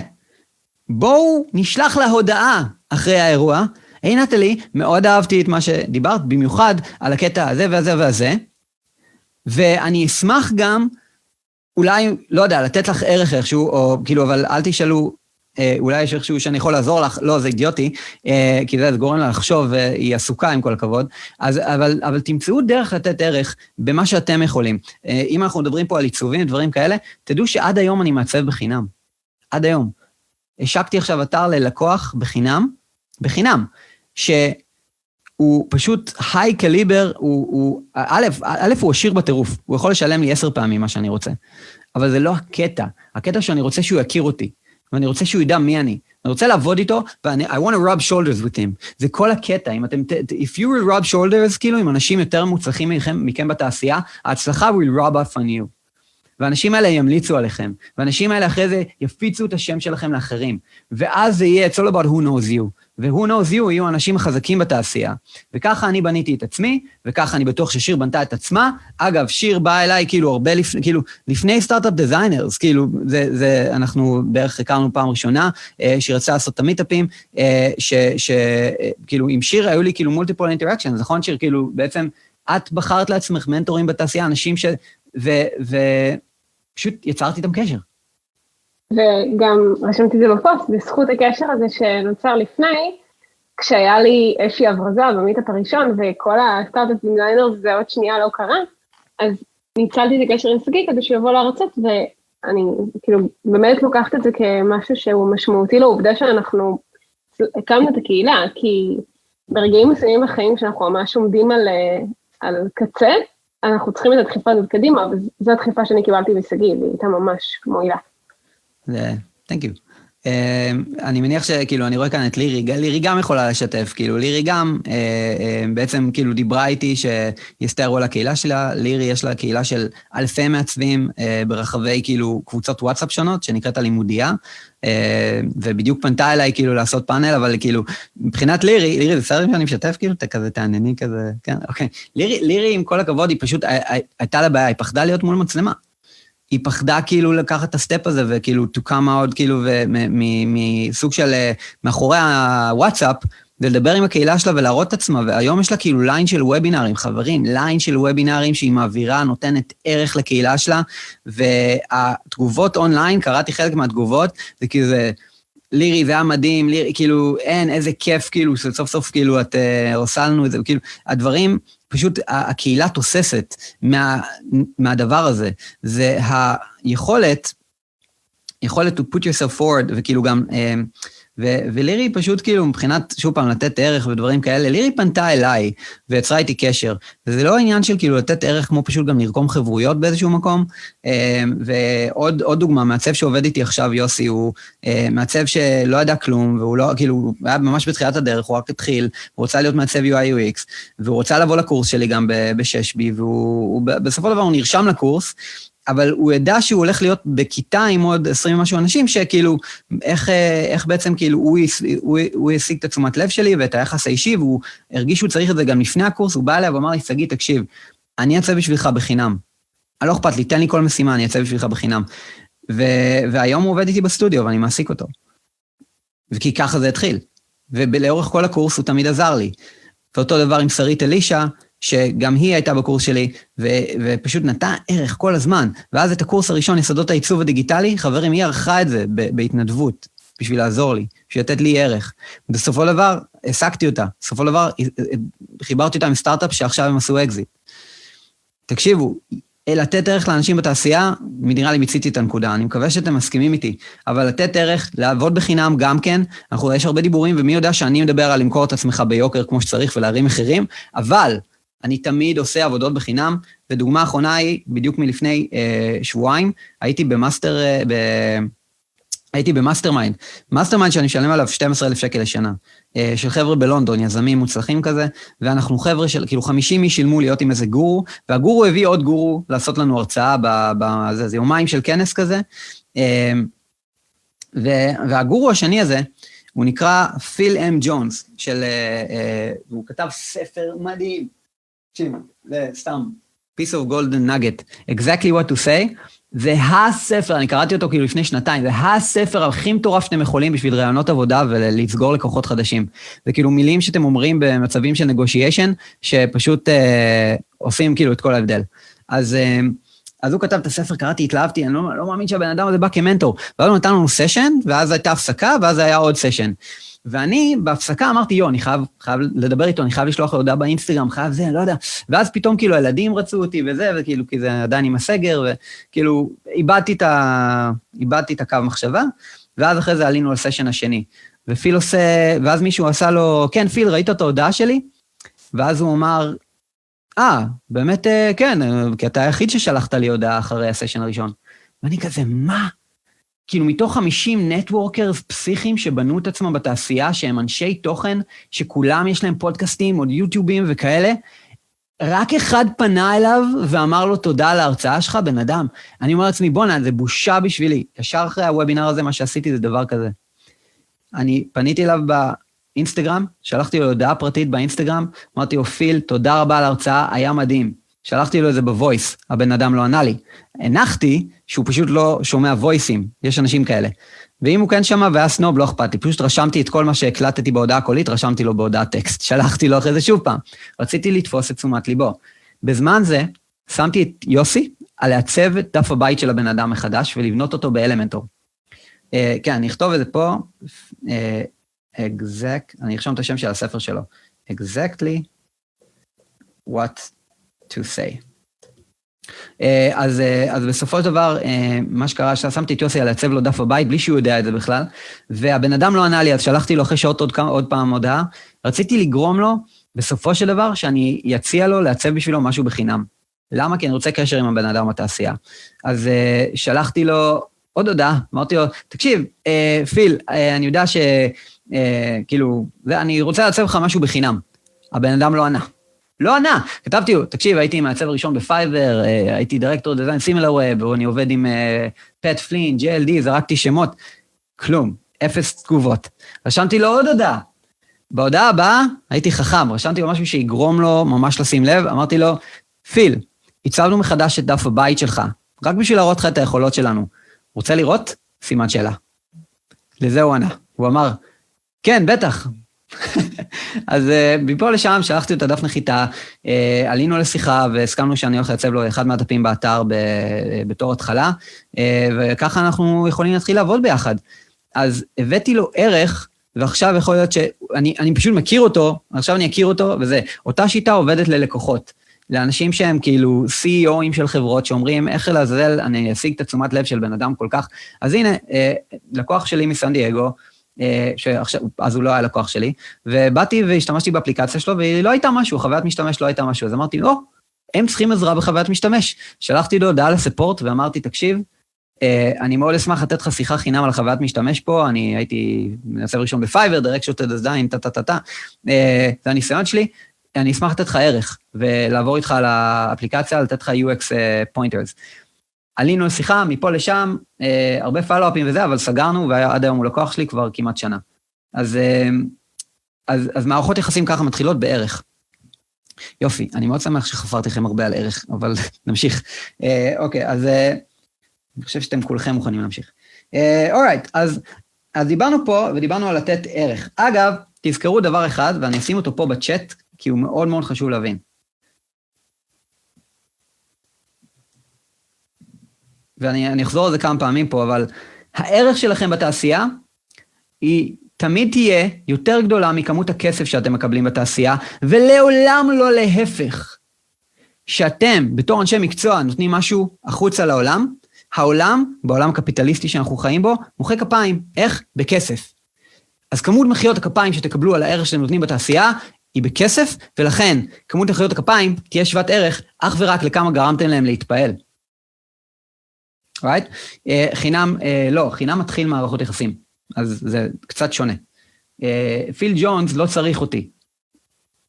בואו נשלח לה הודעה אחרי האירוע, היי נטלי, מאוד אהבתי את מה שדיברת, במיוחד על הקטע הזה והזה והזה, ואני אשמח גם, אולי, לא יודע, לתת לך ערך איכשהו, או כאילו, אבל אל תשאלו, אה, אולי יש איכשהו שאני יכול לעזור לך, לא, זה אידיוטי, אה, כי זה גורם לה לחשוב, אה, היא עסוקה עם כל הכבוד, אז, אבל, אבל תמצאו דרך לתת ערך במה שאתם יכולים. אה, אם אנחנו מדברים פה על עיצובים, דברים כאלה, תדעו שעד היום אני מעצב בחינם. עד היום. השקתי עכשיו אתר ללקוח בחינם, בחינם. שהוא פשוט היי קליבר, הוא, הוא, א', א', הוא עשיר בטירוף, הוא יכול לשלם לי עשר פעמים מה שאני רוצה. אבל זה לא הקטע. הקטע שאני רוצה שהוא יכיר אותי, ואני רוצה שהוא ידע מי אני. אני רוצה לעבוד איתו, ואני, I want to rub shoulders with him. זה כל הקטע. אם אתם, if you will rub shoulders, כאילו, עם אנשים יותר מוצלחים מכם, מכם בתעשייה, ההצלחה will rub off on you. והאנשים האלה ימליצו עליכם, והאנשים האלה אחרי זה יפיצו את השם שלכם לאחרים. ואז זה יהיה, it's all about who knows you. ו-who knows you יהיו אנשים חזקים בתעשייה. וככה אני בניתי את עצמי, וככה אני בטוח ששיר בנתה את עצמה. אגב, שיר באה אליי כאילו הרבה לפני, כאילו, לפני Startup Designers, כאילו, זה, זה, אנחנו בערך הכרנו פעם ראשונה, אה, שהיא רצתה לעשות את המיטאפים, אה, שכאילו, עם שיר היו לי כאילו multiple interaction, נכון שיר, כאילו, בעצם את בחרת לעצמך מנטורים בתעשייה, אנשים ש... ופשוט יצרתי איתם קשר. וגם רשמתי את זה בפוסט, בזכות הקשר הזה שנוצר לפני, כשהיה לי איזושהי הברזה במיטאפ הראשון, וכל ה Startup Designer זה עוד שנייה לא קרה, אז ניצלתי את הקשר עם שגיא כדי שהוא יבוא להרצות, ואני כאילו באמת לוקחת את זה כמשהו שהוא משמעותי לעובדה שאנחנו הקמנו את הקהילה, כי ברגעים מסוימים בחיים שאנחנו ממש עומדים על, על קצה, אנחנו צריכים את הדחיפה הזאת קדימה, וזו הדחיפה שאני קיבלתי משגיא, והיא הייתה ממש מועילה. יו. Uh, אני מניח שכאילו, אני רואה כאן את לירי, לירי גם יכולה לשתף, כאילו, לירי גם uh, uh, בעצם כאילו דיברה איתי שיסתערו על הקהילה שלה, לירי יש לה קהילה של אלפי מעצבים אה, ברחבי כאילו קבוצות וואטסאפ שונות, שנקראת הלימודייה, ובדיוק פנתה אליי כאילו לעשות פאנל, אבל כאילו, מבחינת לירי, לירי זה בסדר שאני משתף כאילו, אתה כזה תענייני כזה, כן, אוקיי. לירי, לירי עם כל הכבוד, היא פשוט, הייתה לה בעיה, היא פחדה להיות מול מצלמה. היא פחדה כאילו לקחת את ה step הזה וכאילו to come out כאילו מסוג של אה, מאחורי הוואטסאפ, ולדבר עם הקהילה שלה ולהראות את עצמה, והיום יש לה כאילו line של וובינארים, חברים, line של וובינארים שהיא מעבירה, נותנת ערך לקהילה שלה, והתגובות אונליין, קראתי חלק מהתגובות, זה כאילו זה, לירי, זה היה מדהים, לירי, כאילו, אין, איזה כיף, כאילו, שסוף סוף, כאילו, את uh, עושה לנו את זה, כאילו, הדברים, פשוט הקהילה תוססת מה, מהדבר הזה. זה היכולת, יכולת to put yourself forward, וכאילו גם... Uh, ו- ולירי פשוט כאילו מבחינת, שוב פעם, לתת ערך ודברים כאלה, לירי פנתה אליי ויצרה איתי קשר. וזה לא עניין של כאילו לתת ערך כמו פשוט גם לרקום חברויות באיזשהו מקום. אה, ועוד דוגמה, מעצב שעובד איתי עכשיו, יוסי, הוא אה, מעצב שלא ידע כלום, והוא לא, כאילו, הוא היה ממש בתחילת הדרך, הוא רק התחיל, הוא רוצה להיות מעצב UI UX, והוא רוצה לבוא לקורס שלי גם בששבי, והוא בסופו של דבר הוא נרשם לקורס, אבל הוא ידע שהוא הולך להיות בכיתה עם עוד 20 ומשהו אנשים, שכאילו, איך, אה, איך בעצם כאילו הוא, השיג את התשומת לב שלי ואת היחס האישי, והוא הרגיש שהוא צריך את זה גם לפני הקורס, הוא בא אליי ואמר לי, שגיא, תקשיב, אני אעצב בשבילך בחינם. לא אכפת לי, תן לי כל משימה, אני אעצב בשבילך בחינם. ו, והיום הוא עובד איתי בסטודיו ואני מעסיק אותו. וכי ככה זה התחיל. ולאורך כל הקורס הוא תמיד עזר לי. ואותו דבר עם שרית אלישע, שגם היא הייתה בקורס שלי, ו, ופשוט נתנה ערך כל הזמן. ואז את הקורס הראשון, יסודות העיצוב הדיגיטלי, חברים, היא ערכה את זה בהתנדבות, בשביל לעזור לי, בשביל לתת לי ערך. בסופו של דבר, העסקתי אותה. בסופו של דבר, חיברתי אותה עם סטארט-אפ שעכשיו הם עשו אקזיט. תקשיבו, לתת ערך לאנשים בתעשייה, נראה לי מיציתי את הנקודה, אני מקווה שאתם מסכימים איתי, אבל לתת ערך, לעבוד בחינם גם כן, אנחנו, יש הרבה דיבורים, ומי יודע שאני מדבר על למכור את עצמך ביוקר כמו שצריך ולהרים מחירים, אבל אני תמיד עושה עבודות בחינם, ודוגמה אחרונה היא, בדיוק מלפני אה, שבועיים, הייתי ב master, אה, ב... הייתי ב mastermind. mastermind שאני משלם עליו 12,000 שקל לשנה, אה, של חבר'ה בלונדון, יזמים מוצלחים כזה, ואנחנו חבר'ה של, כאילו 50 איש שילמו להיות עם איזה גורו, והגורו הביא עוד גורו לעשות לנו הרצאה בזה, זה יומיים של כנס כזה. אה, והגורו השני הזה, הוא נקרא פיל אם ג'ונס, של... אה, והוא כתב ספר מדהים. תקשיב, זה סתם piece of golden nugget, exactly what to say, זה הספר, אני קראתי אותו כאילו לפני שנתיים, זה הספר הכי מטורף שאתם יכולים בשביל רעיונות עבודה ולסגור לקוחות חדשים. זה כאילו מילים שאתם אומרים במצבים של negotiation, שפשוט אה, עושים כאילו את כל ההבדל. אז... אה, אז הוא כתב את הספר, קראתי, התלהבתי, אני לא, לא מאמין שהבן אדם הזה בא כמנטור. ואז הוא נתן לנו סשן, ואז הייתה הפסקה, ואז היה עוד סשן. ואני בהפסקה אמרתי, יו, אני חייב, חייב לדבר איתו, אני חייב לשלוח לו הודעה באינסטגרם, חייב זה, לא יודע. ואז פתאום כאילו הילדים רצו אותי וזה, וכאילו, כי זה עדיין עם הסגר, וכאילו, איבדתי את, ה... איבדתי את הקו מחשבה, ואז אחרי זה עלינו לסשן השני. ופיל עושה, ואז מישהו עשה לו, כן, פיל, ראית את ההודעה שלי? ואז הוא אמר, אה, באמת, אה, כן, כי אתה היחיד ששלחת לי הודעה אחרי הסשן הראשון. ואני כזה, מה? כאילו מתוך 50 נטוורקרס פסיכיים שבנו את עצמם בתעשייה, שהם אנשי תוכן, שכולם יש להם פודקאסטים או יוטיובים וכאלה, רק אחד פנה אליו ואמר לו תודה על ההרצאה שלך, בן אדם. אני אומר לעצמי, בואנה, זה בושה בשבילי. ישר אחרי הוובינר הזה, מה שעשיתי זה דבר כזה. אני פניתי אליו באינסטגרם, שלחתי לו הודעה פרטית באינסטגרם, אמרתי לו, פיל, תודה רבה על ההרצאה, היה מדהים. שלחתי לו את זה בוויס, הבן אדם לא ענה לי. הנחתי שהוא פשוט לא שומע וויסים, יש אנשים כאלה. ואם הוא כן שמע והיה סנוב, לא אכפת לי. פשוט רשמתי את כל מה שהקלטתי בהודעה קולית, רשמתי לו בהודעת טקסט. שלחתי לו אחרי זה שוב פעם. רציתי לתפוס את תשומת ליבו. בזמן זה, שמתי את יוסי על לעצב את דף הבית של הבן אדם מחדש ולבנות אותו באלמנטור. Uh, כן, אני אכתוב את זה פה, uh, exact, אני ארשום את השם של הספר שלו. exactly what to say. אה, אז, אה, אז בסופו של דבר, אה, מה שקרה, ששמתי את יוסי על לעצב לו דף הבית, בלי שהוא יודע את זה בכלל, והבן אדם לא ענה לי, אז שלחתי לו אחרי שעות עוד, עוד פעם הודעה. רציתי לגרום לו, בסופו של דבר, שאני אציע לו לעצב בשבילו משהו בחינם. למה? כי אני רוצה קשר עם הבן אדם בתעשייה. אז שלחתי לו עוד הודעה, אמרתי לו, תקשיב, פיל, אני יודע ש... כאילו, אני רוצה לעצב לך משהו בחינם. הבן אדם לא ענה. לא ענה. כתבתי לו, תקשיב, הייתי מעצב הראשון ב Fiverr, אה, הייתי director design SimilarWeb, ואני עובד עם פט פלין, JLD, זרקתי שמות. כלום, אפס תגובות. רשמתי לו עוד הודעה. בהודעה הבאה הייתי חכם, רשמתי לו משהו שיגרום לו ממש לשים לב, אמרתי לו, פיל, עיצבנו מחדש את דף הבית שלך, רק בשביל להראות לך את היכולות שלנו. רוצה לראות? סימן שאלה. לזה הוא ענה. הוא אמר, כן, בטח, אז uh, מפה לשם שלחתי את הדף נחיתה, uh, עלינו לשיחה והסכמנו שאני הולך לייצב לו אחד מהדפים באתר ב, בתור התחלה, וככה אנחנו יכולים להתחיל לעבוד ביחד. אז הבאתי לו ערך, ועכשיו יכול להיות שאני פשוט מכיר אותו, עכשיו אני אכיר אותו, וזה. אותה שיטה עובדת ללקוחות. לאנשים שהם כאילו CEOים של חברות שאומרים, איך לעזאזל אני אשיג את התשומת לב של בן אדם כל כך. אז הנה, אה, לקוח שלי מסן דייגו, אה, שעכשיו, אז הוא לא היה לקוח שלי, ובאתי והשתמשתי באפליקציה שלו, והיא לא הייתה משהו, חוויית משתמש לא הייתה משהו. אז אמרתי, לא, הם צריכים עזרה בחוויית משתמש. שלחתי לו הודעה לספורט ואמרתי, תקשיב, אה, אני מאוד אשמח לתת לך שיחה חינם על חוויית משתמש פה, אני הייתי מנסה ראשון בפייבר, דרק שוטה דזדיין, טה-טה-טה-טה, זה הניסיון שלי, אני אשמח לתת לך ערך, ולעבור איתך על האפליקציה, לתת לך UX pointers. עלינו לשיחה מפה לשם, אה, הרבה follow-upים וזה, אבל סגרנו, ועד היום הוא לקוח שלי כבר כמעט שנה. אז, אה, אז, אז מערכות יחסים ככה מתחילות בערך. יופי, אני מאוד שמח שחפרתי לכם הרבה על ערך, אבל נמשיך. אה, אוקיי, אז אה, אני חושב שאתם כולכם מוכנים להמשיך. alright, אה, אז, אז דיברנו פה, ודיברנו על לתת ערך. אגב, תזכרו דבר אחד, ואני אשים אותו פה בצ'אט, כי הוא מאוד מאוד חשוב להבין. ואני אחזור על זה כמה פעמים פה, אבל הערך שלכם בתעשייה היא תמיד תהיה יותר גדולה מכמות הכסף שאתם מקבלים בתעשייה, ולעולם לא להפך. שאתם, בתור אנשי מקצוע, נותנים משהו החוצה לעולם, העולם, בעולם הקפיטליסטי שאנחנו חיים בו, מוחא כפיים. איך? בכסף. אז כמות מחיאות הכפיים שתקבלו על הערך שאתם נותנים בתעשייה, היא בכסף, ולכן כמות מחיאות הכפיים תהיה שוות ערך אך ורק לכמה גרמתם להם להתפעל. Right? Uh, חינם, uh, לא, חינם מתחיל מערכות יחסים, אז זה קצת שונה. Uh, פיל ג'ונס לא צריך אותי.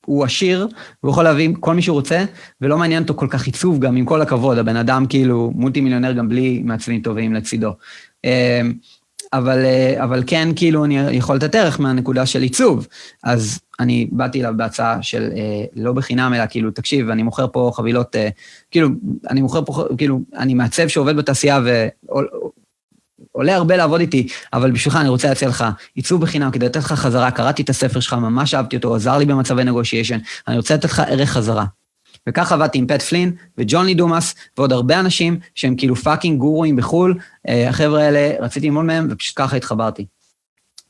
הוא עשיר, הוא יכול להביא כל מי שהוא רוצה, ולא מעניין אותו כל כך עיצוב גם, עם כל הכבוד, הבן אדם כאילו מולטי מיליונר גם בלי מעצבים טובים לצידו. אבל, אה, אבל כן, כאילו, אני יכול לתת ערך מהנקודה של עיצוב. אז אני באתי אליו בהצעה של אה, לא בחינם, אלא כאילו, תקשיב, אני מוכר פה חבילות, אה, כאילו, אני מוכר פה, כאילו, אני מעצב שעובד בתעשייה ועולה הרבה לעבוד איתי, אבל בשבילך אני רוצה להציע לך עיצוב בחינם כדי לתת לך חזרה, קראתי את הספר שלך, ממש אהבתי אותו, עזר לי במצבי negotiation, אני רוצה לתת לך ערך חזרה. וככה עבדתי עם פט פלין וג'ון לי דומאס ועוד הרבה אנשים שהם כאילו fucking גורואים בחו"ל. אה, החבר'ה האלה, רציתי ללמוד מהם ופשוט ככה התחברתי.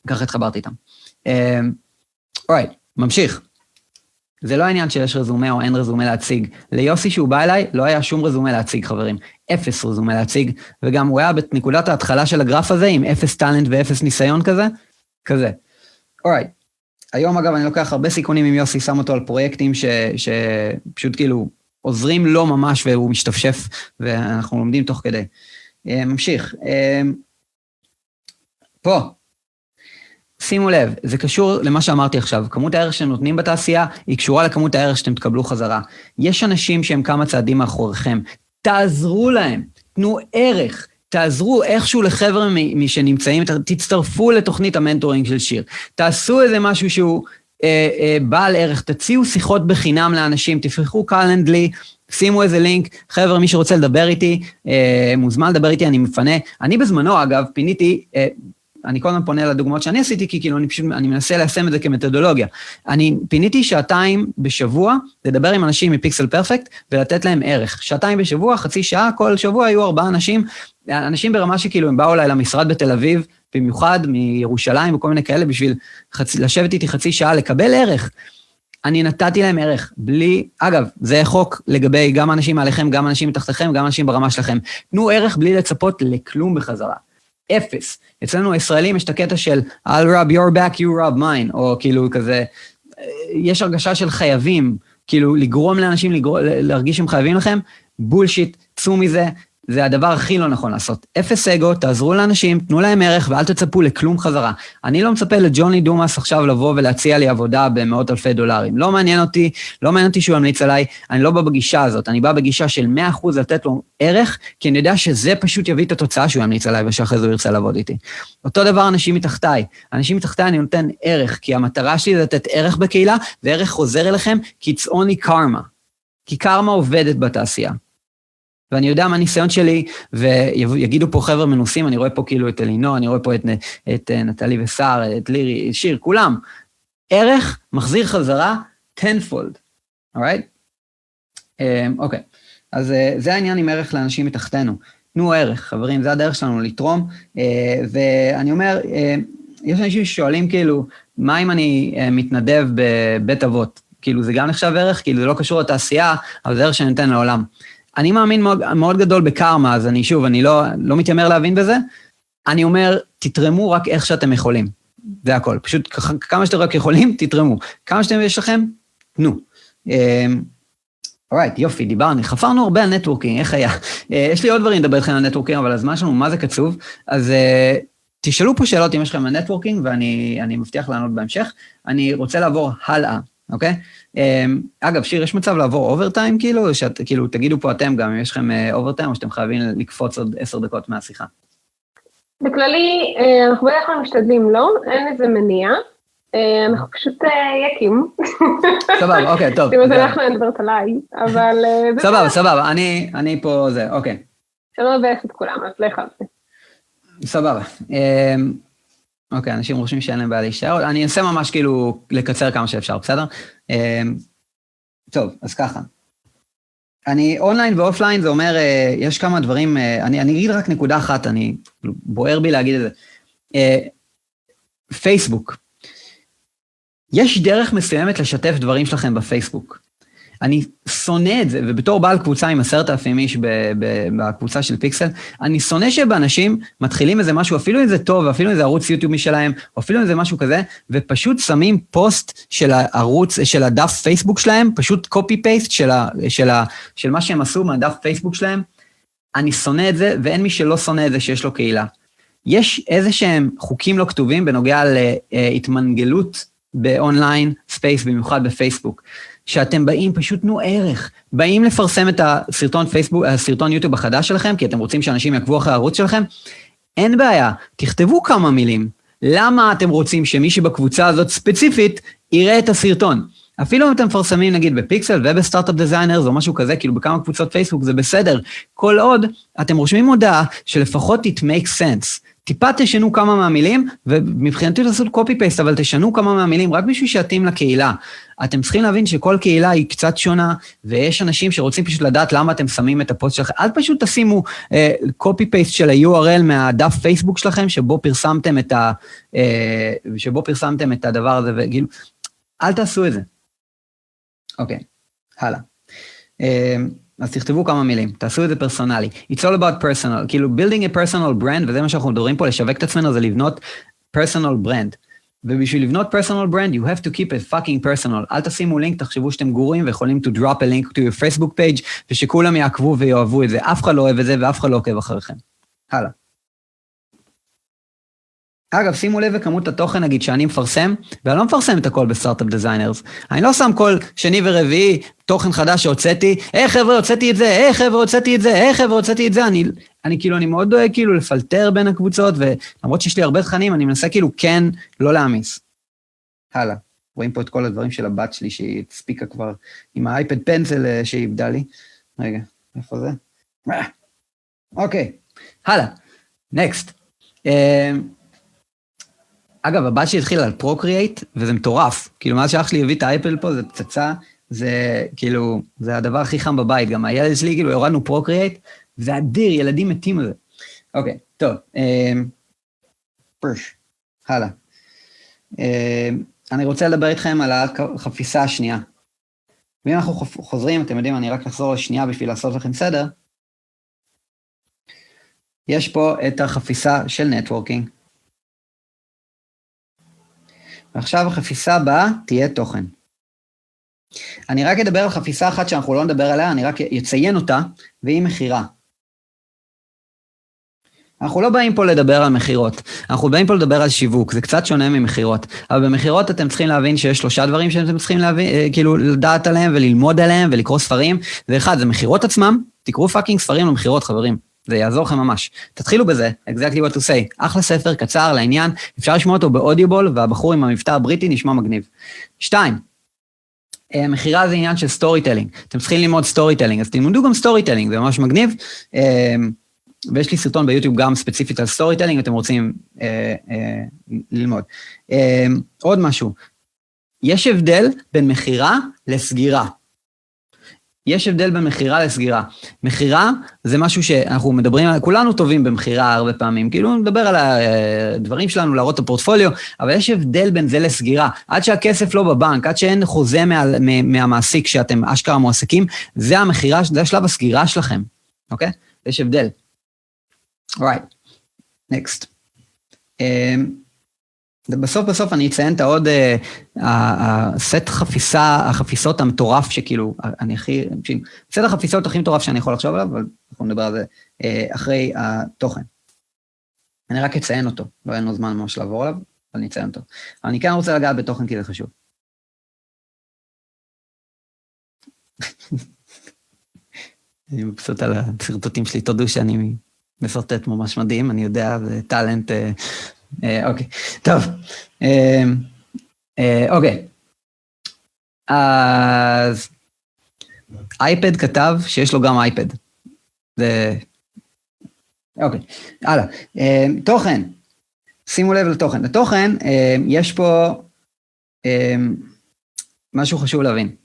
ככה התחברתי איתם. alright, אה, ממשיך. זה לא העניין שיש רזומה או אין רזומה להציג. ליוסי שהוא בא אליי, לא היה שום רזומה להציג, חברים. אפס רזומה להציג, וגם הוא היה בנקודת ההתחלה של הגרף הזה, עם אפס טאלנט ואפס ניסיון כזה, כזה. אורייט. Right. היום, אגב, אני לוקח הרבה סיכונים עם יוסי, שם אותו על פרויקטים ש, שפשוט כאילו עוזרים לו ממש והוא משתפשף, ואנחנו לומדים תוך כדי. אה, ממשיך. אה, פה, שימו לב, זה קשור למה שאמרתי עכשיו, כמות הערך שהם נותנים בתעשייה היא קשורה לכמות הערך שאתם תקבלו חזרה. יש אנשים שהם כמה צעדים מאחוריכם, תעזרו להם, תנו ערך, תעזרו איכשהו לחבר'ה שנמצאים, תצטרפו לתוכנית המנטורינג של שיר. תעשו איזה משהו שהוא אה, אה, בעל ערך, תציעו שיחות בחינם לאנשים, תפתחו קלנדלי, שימו איזה לינק, חבר'ה, מי שרוצה לדבר איתי, אה, מוזמן לדבר איתי, אני מפנה. אני בזמנו, אגב, פיניתי, אה, אני כל הזמן פונה לדוגמאות שאני עשיתי, כי כאילו אני פשוט, אני מנסה ליישם את זה כמתודולוגיה. אני פיניתי שעתיים בשבוע לדבר עם אנשים מפיקסל פרפקט ולתת להם ערך. שעתיים בשבוע, חצי שעה, כל שבוע היו ארבעה אנשים, אנשים ברמה שכאילו הם באו אליי למשרד בתל אביב, במיוחד מירושלים וכל מיני כאלה, בשביל חצ... לשבת איתי חצי שעה, לקבל ערך. אני נתתי להם ערך, בלי, אגב, זה חוק לגבי גם אנשים מעליכם, גם אנשים מתחתיכם, גם אנשים ברמה שלכם. תנו ערך בלי לצפות לכלום בחזרה. אפס. אצלנו הישראלים יש את הקטע של I'll rub your back, you rub mine, או כאילו כזה, יש הרגשה של חייבים, כאילו לגרום לאנשים לגרום, להרגיש שהם חייבים לכם, בולשיט, צאו מזה, זה הדבר הכי לא נכון לעשות. אפס אגו, תעזרו לאנשים, תנו להם ערך ואל תצפו לכלום חזרה. אני לא מצפה לג'וני דומאס עכשיו לבוא ולהציע לי עבודה במאות אלפי דולרים. לא מעניין אותי, לא מעניין אותי שהוא ימליץ עליי, אני לא בא בגישה הזאת, אני בא בגישה של 100% לתת לו ערך, כי אני יודע שזה פשוט יביא את התוצאה שהוא ימליץ עליי ושאחרי זה הוא ירצה לעבוד איתי. אותו דבר אנשים מתחתיי. אנשים מתחתיי אני נותן ערך, כי המטרה שלי זה לתת ערך בקהילה, וערך חוזר אליכם, כי it's only karma. כי קרמה עובדת בתעשייה. ואני יודע מה הניסיון שלי, ויגידו פה חבר'ה מנוסים, אני רואה פה כאילו את אלינור, אני רואה פה את, את אה, נטלי וסער, את לירי, שיר, כולם. ערך מחזיר חזרה tenfold, אורייט? אמ, אוקיי, אז אה, זה העניין עם ערך לאנשים מתחתנו. תנו ערך, חברים, זה הדרך שלנו לתרום. אה, ואני אומר, אה, יש אנשים ששואלים כאילו, מה אם אני אה, מתנדב בבית אבות? כאילו, זה גם נחשב ערך, כאילו, זה לא קשור לתעשייה, אבל זה ערך שאני נותן לעולם. אני מאמין מאוד, מאוד גדול בקרמה, אז אני שוב, אני לא, לא מתיימר להבין בזה. אני אומר, תתרמו רק איך שאתם יכולים. זה הכל. פשוט כמה שאתם רק יכולים, תתרמו. כמה שאתם יש לכם, תנו. alright, יופי, דיברנו, חפרנו הרבה על נטוורקינג, איך היה? אה, יש לי עוד דברים לדבר איתכם על נטוורקינג, אבל הזמן שלנו מה זה קצוב, אז אה, תשאלו פה שאלות אם יש לכם על נטוורקינג, ואני מבטיח לענות בהמשך. אני רוצה לעבור הלאה, אוקיי? אמ, אגב, שיר, יש מצב לעבור overtime כאילו? שאת, כאילו, תגידו פה אתם גם אם יש לכם overtime, אה, או שאתם חייבים לקפוץ עוד עשר דקות מהשיחה. בכללי, אנחנו בדרך כלל משתדלים לא, אין איזה מניע. אה, אנחנו פשוט יקים. אה, סבבה, אוקיי, טוב. כאילו זה אנחנו נדברת עליי, אבל... אה, סבבה, סבבה, אני פה זה, אוקיי. שלא מבאס את כולם, אז לך על זה. סבבה. אוקיי, אנשים רושמים שאין להם בעיה להישאר, אני אנסה ממש כאילו לקצר כמה שאפשר, בסדר? טוב, אז ככה. אני אונליין ואופליין, זה אומר, יש כמה דברים, אני, אני אגיד רק נקודה אחת, אני, כאילו, בוער בי להגיד את זה. פייסבוק, יש דרך מסוימת לשתף דברים שלכם בפייסבוק. אני שונא את זה, ובתור בעל קבוצה עם עשרת אלפים איש בקבוצה של פיקסל, אני שונא שבאנשים מתחילים איזה משהו, אפילו אם זה טוב, אפילו אם זה ערוץ יוטיוב משלהם, או אפילו אם זה משהו כזה, ופשוט שמים פוסט של הערוץ, של הדף פייסבוק שלהם, פשוט קופי פייסט של, של, של מה שהם עשו מהדף פייסבוק שלהם. אני שונא את זה, ואין מי שלא שונא את זה שיש לו קהילה. יש איזה שהם חוקים לא כתובים בנוגע להתמנגלות ב online space, במיוחד בפייסבוק, שאתם באים, פשוט תנו ערך. באים לפרסם את הסרטון פייסבוק, הסרטון יוטיוב החדש שלכם, כי אתם רוצים שאנשים יעקבו אחרי הערוץ שלכם, אין בעיה, תכתבו כמה מילים. למה אתם רוצים שמי שבקבוצה הזאת ספציפית יראה את הסרטון? אפילו אם אתם מפרסמים נגיד בפיקסל וב Startup Designers או משהו כזה, כאילו בכמה קבוצות פייסבוק זה בסדר. כל עוד אתם רושמים הודעה שלפחות it makes sense. טיפה תשנו כמה מהמילים, ומבחינתי לעשות copy paste, אבל תשנו כמה מהמילים רק בשביל שיתאים לקהילה. אתם צריכים להבין שכל קהילה היא קצת שונה, ויש אנשים שרוצים פשוט לדעת למה אתם שמים את הפוסט שלכם. אל פשוט תשימו copy אה, paste של ה-URL מהדף פייסבוק שלכם, שבו פרסמתם את, ה, uh, שבו פרסמתם את הדבר הזה, וכאילו, אל תעשו את זה. אוקיי, okay, הלאה. Uh, אז תכתבו כמה מילים, תעשו את זה פרסונלי. It's all about personal, כאילו building a personal brand, וזה מה שאנחנו מדברים פה, לשווק את עצמנו, זה לבנות personal brand. ובשביל לבנות personal brand, you have to keep it fucking personal. אל תשימו לינק, תחשבו שאתם גורים ויכולים to drop a link to your Facebook page, ושכולם יעקבו ויאהבו את זה. אף אחד לא אוהב את זה ואף אחד לא עוקב אחריכם. הלאה. אגב, שימו לב לכמות התוכן, נגיד, שאני מפרסם, ואני לא מפרסם את הכל ב Startup Designers. אני לא שם כל שני ורביעי תוכן חדש שהוצאתי, היי חבר'ה, הוצאתי את זה, היי חבר'ה, הוצאתי את זה, היי חבר'ה, הוצאתי את זה. אני, אני כאילו, אני מאוד דואג כאילו לפלטר בין הקבוצות, ולמרות שיש לי הרבה תכנים, אני מנסה כאילו כן לא להעמיס. הלאה. רואים פה את כל הדברים של הבת שלי, שהיא הספיקה כבר עם ה iPad Pencil אה, שהיא איבדה לי. רגע, איפה זה? אוקיי, הלאה. נקסט. אגב, הבת שלי התחילה על פרוקריאט, וזה מטורף. כאילו, מאז שאח שלי הביא את האייפל פה, זה פצצה, זה כאילו, זה הדבר הכי חם בבית. גם הילד שלי, כאילו, הורדנו פרוקריאט, וזה אדיר, ילדים מתים על זה. אוקיי, טוב. פרש, הלאה. אמ, אני רוצה לדבר איתכם על החפיסה השנייה. ואם אנחנו חוזרים, אתם יודעים, אני רק אחזור לשנייה בשביל לעשות לכם סדר. יש פה את החפיסה של נטוורקינג. ועכשיו החפיסה הבאה תהיה תוכן. אני רק אדבר על חפיסה אחת שאנחנו לא נדבר עליה, אני רק אציין אותה, והיא מכירה. אנחנו לא באים פה לדבר על מכירות, אנחנו באים פה לדבר על שיווק, זה קצת שונה ממכירות. אבל במכירות אתם צריכים להבין שיש שלושה דברים שאתם צריכים להבין, אה, כאילו לדעת עליהם וללמוד עליהם ולקרוא ספרים. ואחד, זה מכירות עצמם, תקראו fucking ספרים למכירות, חברים. זה יעזור לכם ממש. תתחילו בזה, exactly what to say. אחלה ספר, קצר, לעניין, אפשר לשמוע אותו ב Audible, והבחור עם המבטא הבריטי נשמע מגניב. שתיים, אה, מכירה זה עניין של storytelling. אתם צריכים ללמוד storytelling, אז תלמדו גם storytelling, זה ממש מגניב. אה, ויש לי סרטון ביוטיוב גם ספציפית על storytelling, אתם רוצים אה, ללמוד. עוד משהו, יש הבדל בין מכירה לסגירה. יש הבדל בין מכירה לסגירה. מכירה זה משהו שאנחנו מדברים, כולנו טובים במכירה הרבה פעמים, כאילו נדבר על הדברים שלנו, להראות את הפורטפוליו, אבל יש הבדל בין זה לסגירה. עד שהכסף לא בבנק, עד שאין חוזה מה, מהמעסיק שאתם אשכרה מועסקים, זה המכירה, זה השלב הסגירה שלכם, אוקיי? יש הבדל. אורייט, נקסט. בסוף בסוף אני אציין את העוד, הסט חפיסה, החפיסות המטורף שכאילו, אני הכי, סט החפיסות הכי מטורף שאני יכול לחשוב עליו, אבל אנחנו נדבר על זה אחרי התוכן. אני רק אציין אותו, לא אין לנו זמן ממש לעבור עליו, אבל אני אציין אותו. אבל אני כן רוצה לגעת בתוכן כי זה חשוב. אני מבסוט על השרטוטים שלי, תודו שאני משרטט ממש מדהים, אני יודע, זה טאלנט אה, אוקיי, טוב. אה, אה, אוקיי. אז אייפד כתב שיש לו גם אייפד. זה... אוקיי, הלאה. תוכן, שימו לב לתוכן. לתוכן, יש פה משהו חשוב להבין.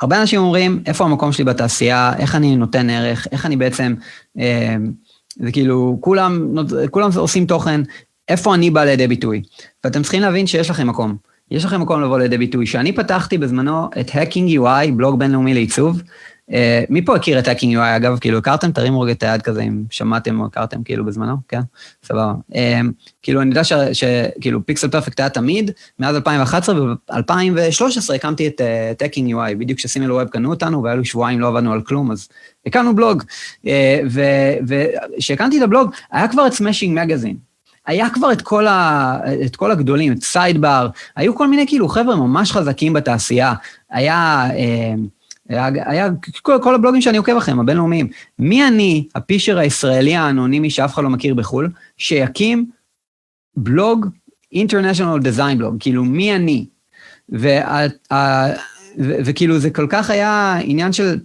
הרבה אנשים אומרים, איפה המקום שלי בתעשייה, איך אני נותן ערך, איך אני בעצם, זה כאילו, כולם, כולם עושים תוכן, איפה אני בא לידי ביטוי? ואתם צריכים להבין שיש לכם מקום. יש לכם מקום לבוא לידי ביטוי. כשאני פתחתי בזמנו את Hacking UI, בלוג בינלאומי לעיצוב, uh, מי פה הכיר את Hacking UI, אגב? כאילו, הכרתם? תרימו רגע את היד כזה, אם שמעתם או הכרתם כאילו בזמנו, כן? סבבה. Uh, כאילו, אני יודע שכאילו פיקסל פרפקט היה תמיד, מאז 2011, וב-2013 הקמתי את uh, Hacking UI, בדיוק כשסימל ווב קנו אותנו, והיו שבועיים, לא עבדנו על כלום, אז הקמנו בלוג. אה, וכשהקמתי את הבלוג, היה כבר את Smashing Magazine. היה כבר את כל, ה, את כל הגדולים, את Sidebar, היו כל מיני כאילו חבר'ה ממש חזקים בתעשייה. היה, אה, היה, היה כל, כל הבלוגים שאני עוקב אחריהם, הבינלאומיים. מי אני, הפישר הישראלי האנונימי שאף אחד לא מכיר בחו"ל, שיקים בלוג, International Design Blog, כאילו מי אני? וכאילו זה כל כך היה עניין של,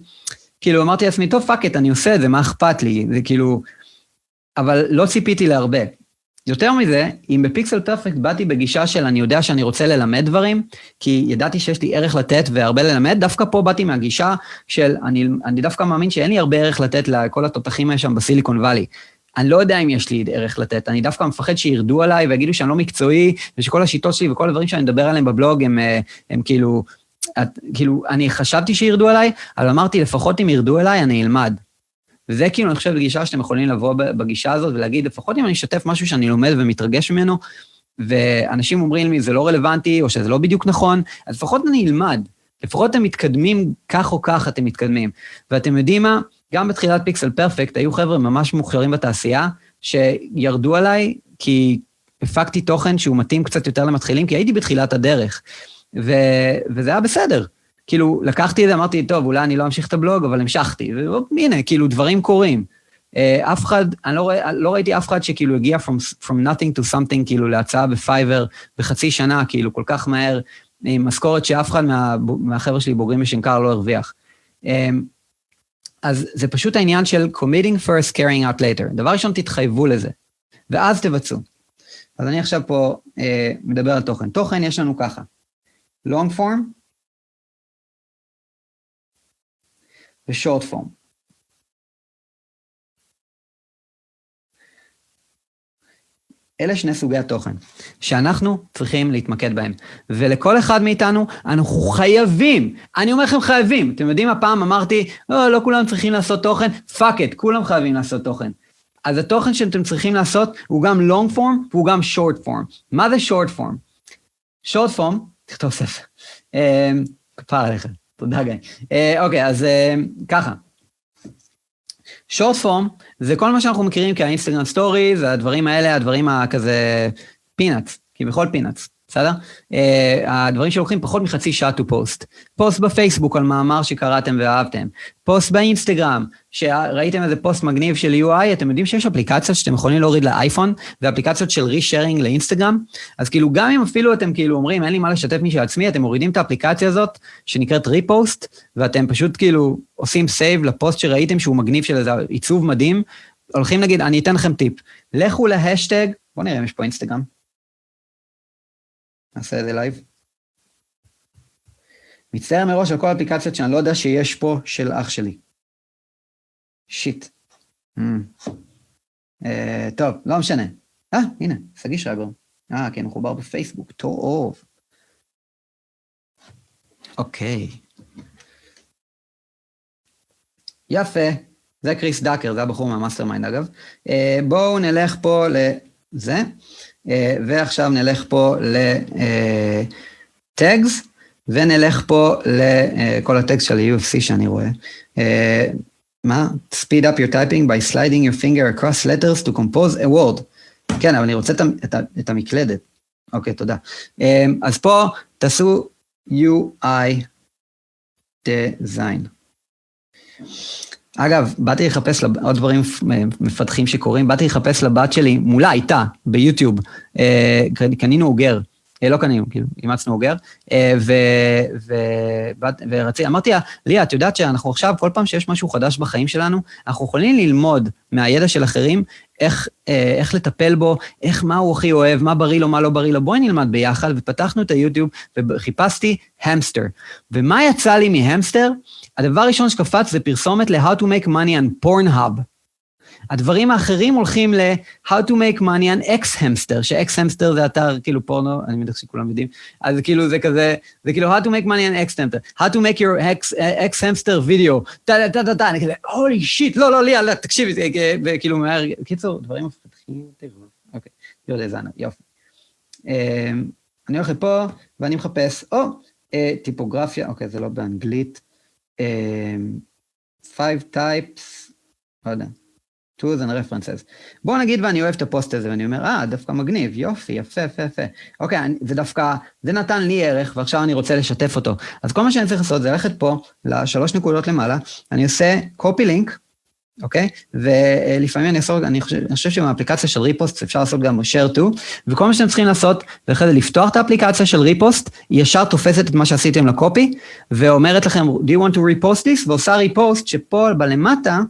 כאילו אמרתי לעצמי, טוב, fuck it, אני עושה את זה, מה אכפת לי? זה כאילו, אבל לא ציפיתי להרבה. יותר מזה, אם ב Pixel Perfect באתי בגישה של אני יודע שאני רוצה ללמד דברים, כי ידעתי שיש לי ערך לתת והרבה ללמד, דווקא פה באתי מהגישה של אני, אני דווקא מאמין שאין לי הרבה ערך לתת לכל התותחים האלה שם בסיליקון וואלי. אני לא יודע אם יש לי ערך לתת, אני דווקא מפחד שירדו עליי ויגידו שאני לא מקצועי, ושכל השיטות שלי וכל הדברים שאני מדבר עליהם בבלוג הם, אה, הם כאילו, את, כאילו, אני חשבתי שירדו עליי, אבל אמרתי, לפחות אם ירדו אליי, אני אלמד. וזה כאילו, אני חושב, גישה שאתם יכולים לבוא בגישה הזאת ולהגיד, לפחות אם אני אשתף משהו שאני לומד ומתרגש ממנו, ואנשים אומרים לי, זה לא רלוונטי, או שזה לא בדיוק נכון, אז לפחות אני אלמד. לפחות אתם מתקדמים, כך או כך אתם מתקדמים. ואתם יודעים מה? גם בתחילת פיקסל פרפקט היו חבר'ה ממש מוכשרים בתעשייה, שירדו עליי כי הפקתי תוכן שהוא מתאים קצת יותר למתחילים, כי הייתי בתחילת הדרך. ו... וזה היה בסדר. כאילו, לקחתי את זה, אמרתי, טוב, אולי אני לא אמשיך את הבלוג, אבל המשכתי. והנה, כאילו, דברים קורים. Uh, אף אחד, אני לא, לא ראיתי אף אחד שכאילו הגיע from, from nothing to something, כאילו, להצעה בפייבר בחצי שנה, כאילו, כל כך מהר, עם משכורת שאף אחד מה, מהחבר'ה שלי בוגרים בשנקר לא הרוויח. Um, אז זה פשוט העניין של committing first, carrying out later. דבר ראשון, תתחייבו לזה, ואז תבצעו. אז אני עכשיו פה uh, מדבר על תוכן. תוכן יש לנו ככה, long form, ושורט פורם. אלה שני סוגי התוכן שאנחנו צריכים להתמקד בהם. ולכל אחד מאיתנו אנחנו חייבים, אני אומר לכם חייבים, אתם יודעים, הפעם אמרתי, לא, לא כולם צריכים לעשות תוכן, fuck it, כולם חייבים לעשות תוכן. אז התוכן שאתם צריכים לעשות הוא גם long form והוא גם short form. מה זה short form? short form, תכתוב ספר, אה, כפר עליכם. תודה, גיא. אה, אוקיי, אז אה, ככה. short form זה כל מה שאנחנו מכירים כ Instagram story, זה הדברים האלה, הדברים הכזה peanuts, כביכול peanuts. בסדר? אה, הדברים שלוקחים פחות מחצי שעה to post. פוסט בפייסבוק על מאמר שקראתם ואהבתם. פוסט באינסטגרם, שראיתם איזה פוסט מגניב של UI, אתם יודעים שיש אפליקציות שאתם יכולים להוריד לאייפון, ואפליקציות של resharing לאינסטגרם? אז כאילו, גם אם אפילו אתם כאילו אומרים, אין לי מה לשתף משל עצמי, אתם מורידים את האפליקציה הזאת, שנקראת Repost, ואתם פשוט כאילו עושים save לפוסט שראיתם שהוא מגניב של איזה עיצוב מדהים, הולכים להגיד, אני אתן לכם טיפ, לכו להשטג, בואו נראה אם יש פה אינסטגרם. נעשה את זה live. מצטער מראש על כל האפליקציות שאני לא יודע שיש פה של אח שלי. shit. אממ. אה, טוב, לא משנה. אה, הנה, שגיא שרייבר. אה, כן, מחובר בפייסבוק, טוב. אוקיי. יפה. זה Chris Ducker, זה הבחור מה mastermind אגב. אה, בואו נלך פה לזה, ועכשיו נלך פה לטאגס, uh, ונלך פה לכל הטקסט של ה-UFC שאני רואה. מה? speed up your typing by sliding your finger across letters to compose a word. כן, אבל אני רוצה את, את, את המקלדת. אוקיי, תודה. אז פה תעשו UI design. אגב, באתי לחפש עוד דברים מפתחים שקורים, באתי לחפש לבת שלי, מולה, איתה, ביוטיוב, אה, קנינו אוגר, אה, לא קנינו, כאילו, אימצנו אוגר, אה, ורציתי, אמרתי לה, ליה, את יודעת שאנחנו עכשיו, כל פעם שיש משהו חדש בחיים שלנו, אנחנו יכולים ללמוד מהידע של אחרים איך, איך לטפל בו, איך, מה הוא הכי אוהב, מה בריא לו, מה לא בריא לו, בואי נלמד ביחד, ופתחנו את היוטיוב וחיפשתי המסטר. ומה יצא לי מהמסטר? הדבר הראשון שקפץ זה פרסומת ל-How to make money on Pornhub. הדברים האחרים הולכים ל-How to make money on X-Hamster, ש-X-Hamster זה אתר כאילו פורנו, אני מניח שכולם יודעים, אז כאילו זה כזה, זה כאילו How to make money on X-Hamster, How to make your X-Hamster video, טה טה טה טה, אני כזה, הולי שיט, לא, לא, לי, תקשיבי, וכאילו מהר, קיצור, דברים מפתחים, אוקיי, יודע זנה, יופי. אמ, אני הולך לפה, ואני מחפש, או, אה, טיפוגרפיה, אוקיי, זה לא באנגלית. Um, five types, לא יודע, tools and references. בואו נגיד ואני אוהב את הפוסט הזה, ואני אומר, אה, דווקא מגניב, יופי, יפה, יפה, יפה. אוקיי, אני, זה דווקא, זה נתן לי ערך, ועכשיו אני רוצה לשתף אותו. אז כל מה שאני צריך לעשות זה ללכת פה, לשלוש נקודות למעלה, אני עושה copy link, אוקיי? ולפעמים אני אעשה, אני חושב, אני חושב שבאפליקציה של Repost אפשר לעשות גם share to, וכל מה שאתם צריכים לעשות, זה אחרי זה לפתוח את האפליקציה של Repost, היא ישר תופסת את מה שעשיתם ל copy, ואומרת לכם, do you want to repost this? ועושה repost שפה בלמטה,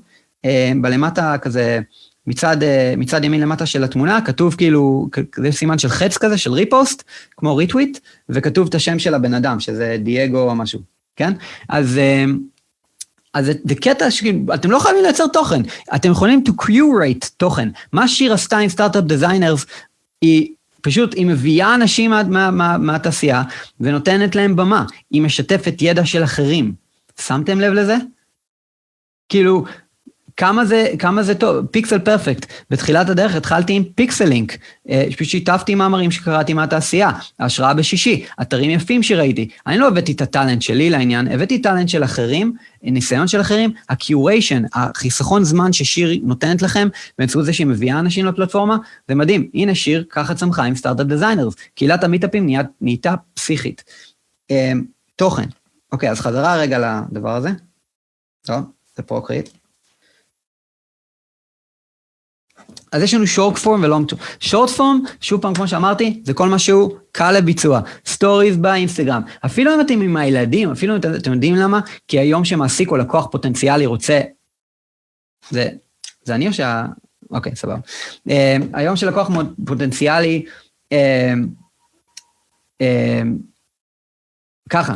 אה, בלמטה כזה, מצד, אה, מצד ימין למטה של התמונה, כתוב כאילו, זה סימן של חץ כזה, של repost, כמו retweet, וכתוב את השם של הבן אדם, שזה דייגו או משהו, כן? אז... אז זה קטע שאתם לא חייבים לייצר תוכן, אתם יכולים to curate תוכן. מה שיר עשתה עם Startup Designers, היא פשוט, היא מביאה אנשים מהתעשייה מה, מה, מה ונותנת להם במה. היא משתפת ידע של אחרים. שמתם לב לזה? כאילו, כמה זה, כמה זה טוב, Pixel Perfect. בתחילת הדרך התחלתי עם Pixel Link, אה, שיתפתי מאמרים שקראתי מהתעשייה, השראה בשישי, אתרים יפים שראיתי. אני לא הבאתי את ה talent שלי לעניין, הבאתי talent של אחרים, ניסיון של אחרים, ה-curation, החיסכון זמן ששיר נותנת לכם, באמצעות זה שהיא מביאה אנשים לפלטפורמה, זה מדהים. הנה שיר, ככה צמחה עם Startup Designers. קהילת המיטאפים נהייתה פסיכית. אה, תוכן. אוקיי, אז חזרה רגע לדבר הזה. טוב, זה Procreate. אז יש לנו short form ו long form. short form, שוב פעם, כמו שאמרתי, זה כל מה שהוא קל לביצוע. stories באינסטגרם. אפילו אם אתם עם הילדים, אפילו אם אתם, אתם יודעים למה, כי היום שמעסיק או לקוח פוטנציאלי רוצה... זה, זה אני או שה... אוקיי, סבבה. Uh, היום שלקוח פוטנציאלי, uh, uh, ככה.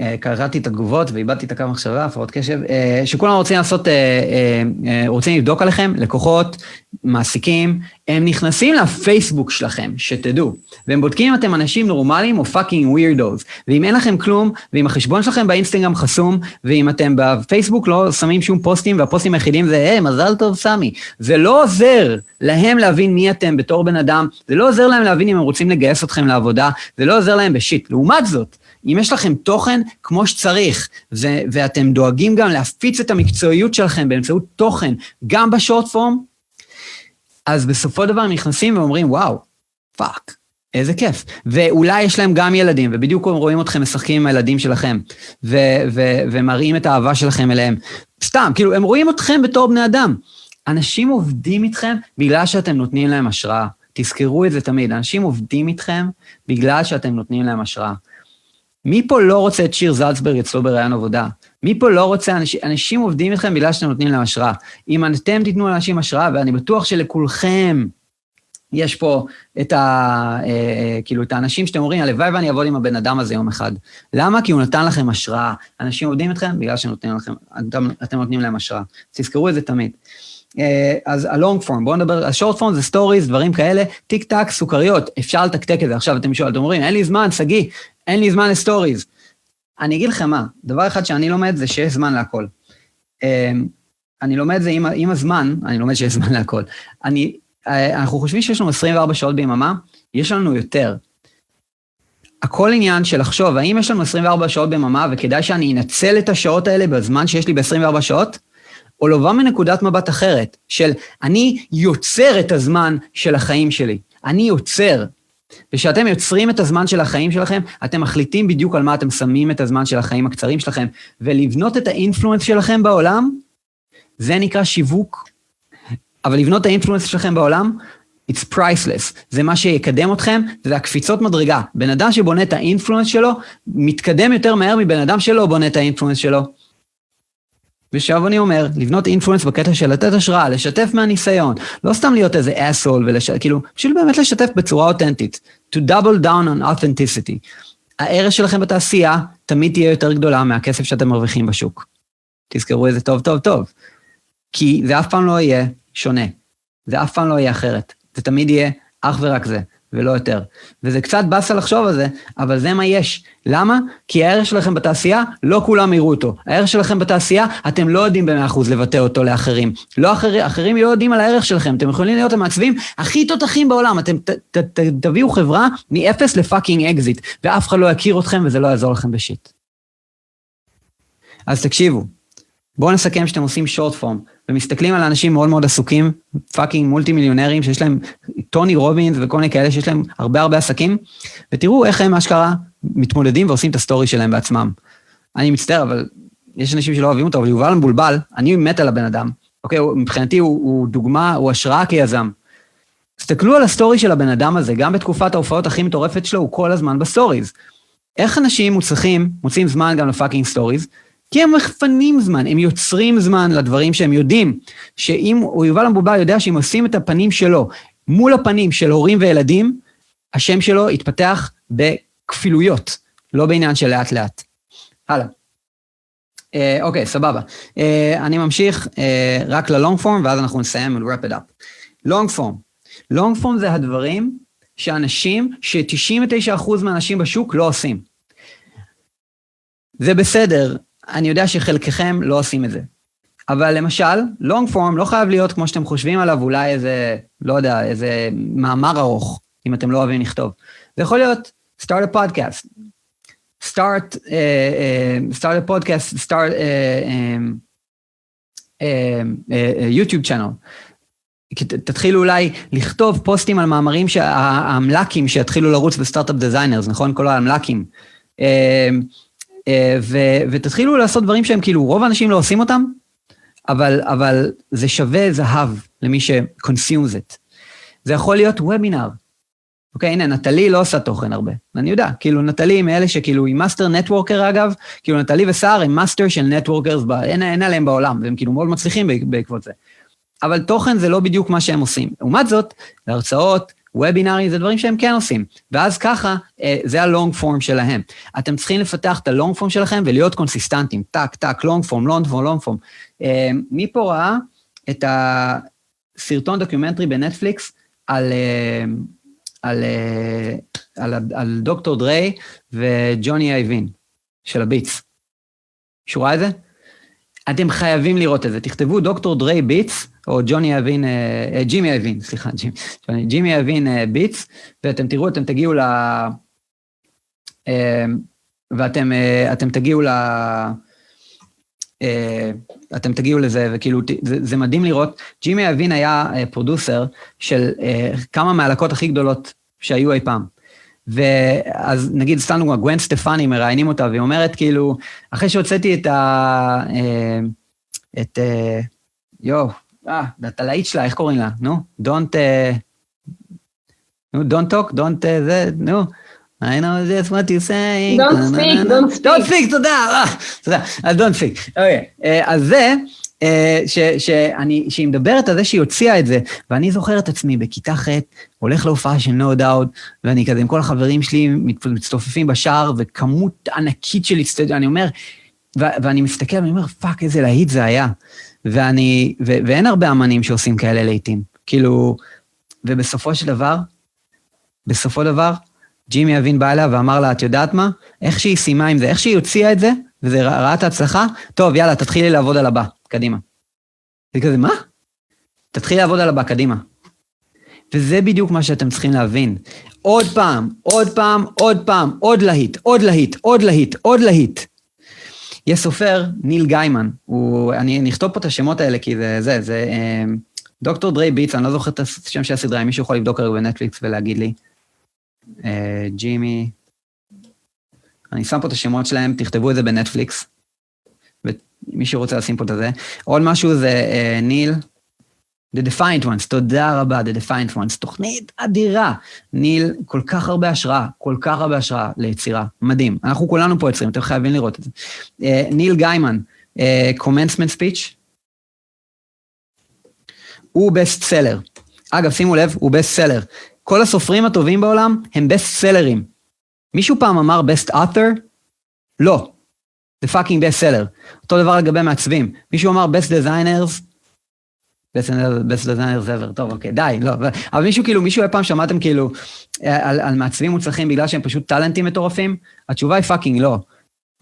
אה, קראתי את התגובות ואיבדתי את הקו מחשבה, הפרעות קשב, אה, שכולם רוצים לעשות, אה, רוצים לבדוק עליכם, לקוחות, מעסיקים, הם נכנסים לפייסבוק שלכם, שתדעו, והם בודקים אם אתם אנשים נורמליים או fucking weirdos, ואם אין לכם כלום, ואם החשבון שלכם באינסטגרם חסום, ואם אתם בפייסבוק לא שמים שום פוסטים, והפוסטים היחידים זה, היי, מזל טוב, סמי. זה לא עוזר להם להבין מי אתם בתור בן אדם, זה לא עוזר להם להבין אם הם רוצים לגייס אתכם לעבודה, זה לא עוזר להם ב shit. לעומת זאת, אם יש לכם תוכן כמו שצריך, ו- ואתם דואגים גם להפיץ את המקצועיות שלכם באמצעות תוכן, גם ב short form, אז בסופו של דבר הם נכנסים ואומרים, וואו, fuck, איזה כיף. ואולי יש להם גם ילדים, ובדיוק רואים אתכם משחקים עם הילדים שלכם, ו- ו- ומראים את האהבה שלכם אליהם. סתם, כאילו, הם רואים אתכם בתור בני אדם. אנשים עובדים איתכם בגלל שאתם נותנים להם השראה. תזכרו את זה תמיד, אנשים עובדים איתכם בגלל שאתם נותנים להם השראה. מי פה לא רוצה את שיר זלצברג אצלו בראיון עבודה? מי פה לא רוצה, אנשים, אנשים עובדים איתכם בגלל שאתם נותנים להם השראה. אם אתם תיתנו לאנשים השראה, ואני בטוח שלכולכם יש פה את ה... אה, אה, כאילו, את האנשים שאתם אומרים, הלוואי ואני אעבוד עם הבן אדם הזה יום אחד. למה? כי הוא נתן לכם השראה. אנשים עובדים איתכם בגלל שנותנים לכם, אתם, אתם נותנים להם השראה. תזכרו את זה תמיד. אה, אז ה-long form, בואו נדבר, ה-short form זה stories, דברים כאלה, טיק טק, סוכריות, אפשר לתקתק את זה. עכשיו אתם שואלים, אתם אומרים, אין לי זמן, שגיא, אין לי זמן לסטוריז. אני אגיד לכם מה, דבר אחד שאני לומד זה שיש זמן להכל. אני לומד זה עם, עם הזמן, אני לומד שיש זמן להכל. אני, אנחנו חושבים שיש לנו 24 שעות ביממה, יש לנו יותר. הכל עניין של לחשוב, האם יש לנו 24 שעות ביממה וכדאי שאני אנצל את השעות האלה בזמן שיש לי ב-24 שעות? או לבוא מנקודת מבט אחרת, של אני יוצר את הזמן של החיים שלי. אני יוצר. וכשאתם יוצרים את הזמן של החיים שלכם, אתם מחליטים בדיוק על מה אתם שמים את הזמן של החיים הקצרים שלכם, ולבנות את האינפלואנס שלכם בעולם, זה נקרא שיווק. אבל לבנות את האינפלואנס שלכם בעולם, it's priceless. זה מה שיקדם אתכם, זה הקפיצות מדרגה. בן אדם שבונה את האינפלואנס שלו, מתקדם יותר מהר מבן אדם שלא בונה את האינפלואנס שלו. ושוב אני אומר, לבנות אינפלואנס בקטע של לתת השראה, לשתף מהניסיון, לא סתם להיות איזה אסול, ולש... כאילו, פשוט באמת לשתף בצורה אותנטית. To double down on authenticity. הערך שלכם בתעשייה תמיד תהיה יותר גדולה מהכסף שאתם מרוויחים בשוק. תזכרו את זה טוב טוב טוב. כי זה אף פעם לא יהיה שונה. זה אף פעם לא יהיה אחרת. זה תמיד יהיה אך ורק זה. ולא יותר. וזה קצת באסה לחשוב על זה, אבל זה מה יש. למה? כי הערך שלכם בתעשייה, לא כולם יראו אותו. הערך שלכם בתעשייה, אתם לא יודעים במאה אחוז לבטא אותו לאחרים. לא אחר, אחרים לא יודעים על הערך שלכם. אתם יכולים להיות המעצבים הכי תותחים בעולם. אתם ת, ת, ת, תביאו חברה מ-0 ל fucking אקזיט, ואף אחד לא יכיר אתכם וזה לא יעזור לכם ב shit. אז תקשיבו, בואו נסכם שאתם עושים short form, ומסתכלים על אנשים מאוד מאוד עסוקים, fucking מולטי מיליונרים, שיש להם טוני רובינס וכל מיני כאלה שיש להם הרבה הרבה עסקים, ותראו איך הם אשכרה מתמודדים ועושים את ה story שלהם בעצמם. אני מצטער, אבל יש אנשים שלא אוהבים אותו, אבל יובל מבולבל, אני מת על הבן אדם. אוקיי, מבחינתי הוא, הוא דוגמה, הוא השראה כיזם. תסתכלו על ה story של הבן אדם הזה, גם בתקופת ההופעות הכי מטורפת שלו, הוא כל הזמן ב stories. איך אנשים מוצלחים, מוצאים זמן גם ל fucking stories? כי הם מפנים זמן, הם יוצרים זמן לדברים שהם יודעים, שאם, הוא יובל המבולבל יודע שאם עושים את הפנים שלו מול הפנים של הורים וילדים, השם שלו יתפתח בכפילויות, לא בעניין של לאט לאט. הלאה. אה, אוקיי, סבבה. אה, אני ממשיך אה, רק ללונג פורם, ואז אנחנו נסיים ו wrap it up. לונג פורם. לונג פורם זה הדברים שאנשים, ש-99% מהאנשים בשוק לא עושים. זה בסדר, אני יודע שחלקכם לא עושים את זה. אבל למשל, long form לא חייב להיות כמו שאתם חושבים עליו, אולי איזה, לא יודע, איזה מאמר ארוך, אם אתם לא אוהבים לכתוב. זה יכול להיות start a podcast, start, uh, uh, start a podcast, start a um, uh, YouTube channel. תתחילו אולי לכתוב פוסטים על מאמרים, האמל"קים שיתחילו לרוץ ב Startup Designers, נכון? כל האמל"קים. אה, ו- ותתחילו לעשות דברים שהם כאילו, רוב האנשים לא עושים אותם, אבל, אבל זה שווה זהב למי ש-consumes it. זה יכול להיות וובינר. אוקיי, הנה, נטלי לא עושה תוכן הרבה. אני יודע, כאילו, נטלי היא מאלה שכאילו, היא master networker אגב, כאילו, נטלי וסער הם master של networkers, אין, אין עליהם בעולם, והם כאילו מאוד מצליחים בעקבות זה. אבל תוכן זה לא בדיוק מה שהם עושים. לעומת זאת, הרצאות, וובינרים זה דברים שהם כן עושים. ואז ככה, אה, זה ה long form שלהם. אתם צריכים לפתח את ה long form שלכם ולהיות קונסיסטנטים. טק, טק, long form, long form, long form. מי פה ראה את הסרטון documentary בנטפליקס על, אה, על, אה, על, על, על דוקטור דריי וג'וני איובין של ה Beats? מישהו ראה את זה? אתם חייבים לראות את זה. תכתבו דוקטור דריי Beats, או ג'וני איובין, אה, אה, ג'ימי איובין, סליחה, ג'ימי, ג'ימי איובין אה, Beats, ואתם תראו, אתם תגיעו ל... ואתם אתם תגיעו ל... אתם תגיעו לזה, וכאילו, זה, זה מדהים לראות. ג'ימי אבין היה פרודוסר של כמה מהלקות הכי גדולות שהיו אי פעם. ואז נגיד, סתם דוגמא, גווין סטפני מראיינים אותה, והיא אומרת, כאילו, אחרי שהוצאתי את ה... את... יואו, אה, את הלהיט שלה, איך קוראים לה? נו, don't... נו, don't talk, don't... זה, נו. I know that's what you're saying. Don't speak, don't speak. Don't speak, תודה, תודה. אז don't speak. אוקיי, אז זה, אה, ש, שאני, שהיא מדברת על זה שהיא הוציאה את זה, ואני זוכר את עצמי בכיתה ח', הולך להופעה של No Doubt, ואני כזה עם כל החברים שלי מצטופפים בשער, וכמות ענקית של הצטדיון, אני אומר, ו, ואני מסתכל ואני אומר, fuck, איזה להיט זה היה. ואני, ו, ואין הרבה אמנים שעושים כאלה לעיתים. כאילו, ובסופו של דבר, בסופו של דבר, ג'ימי אבין בא אליה ואמר לה, את יודעת מה? איך שהיא סיימה עם זה, איך שהיא הוציאה את זה, וזה ראה את ההצלחה, טוב, יאללה, תתחילי לעבוד על הבא, קדימה. זה כזה, מה? תתחילי לעבוד על הבא, קדימה. וזה בדיוק מה שאתם צריכים להבין. עוד פעם, עוד פעם, עוד פעם, עוד להיט, עוד להיט, עוד להיט, עוד להיט. יש סופר, ניל גיימן, הוא, אני נכתוב פה את השמות האלה כי זה, זה, זה, אה, דוקטור דריי ביטס, אני לא זוכר את השם של הסדרה, אם מישהו יכול לבדוק הרגע בנטפליקס ולהגיד לי. אה, ג'ימי, אני שם פה את השמות שלהם, תכתבו את זה בנטפליקס. ומי שרוצה לשים פה את זה. עוד משהו זה uh, ניל, The Defiant Ones, תודה רבה, The Defiant Ones, תוכנית אדירה. ניל, כל כך הרבה השראה, כל כך הרבה השראה ליצירה, מדהים. אנחנו כולנו פה יוצרים, אתם חייבים לראות את זה. Uh, ניל גיימן, uh, Commencement Speech, הוא best seller. אגב, שימו לב, הוא best seller. כל הסופרים הטובים בעולם הם בסט סלרים. מישהו פעם אמר best author? לא. זה fucking best seller. אותו דבר לגבי מעצבים. מישהו אמר best designers? best designers ever, טוב, אוקיי, די, לא. אבל מישהו כאילו, מישהו אי פעם שמעתם כאילו על, על מעצבים מוצלחים בגלל שהם פשוט טאלנטים מטורפים? התשובה היא fucking לא.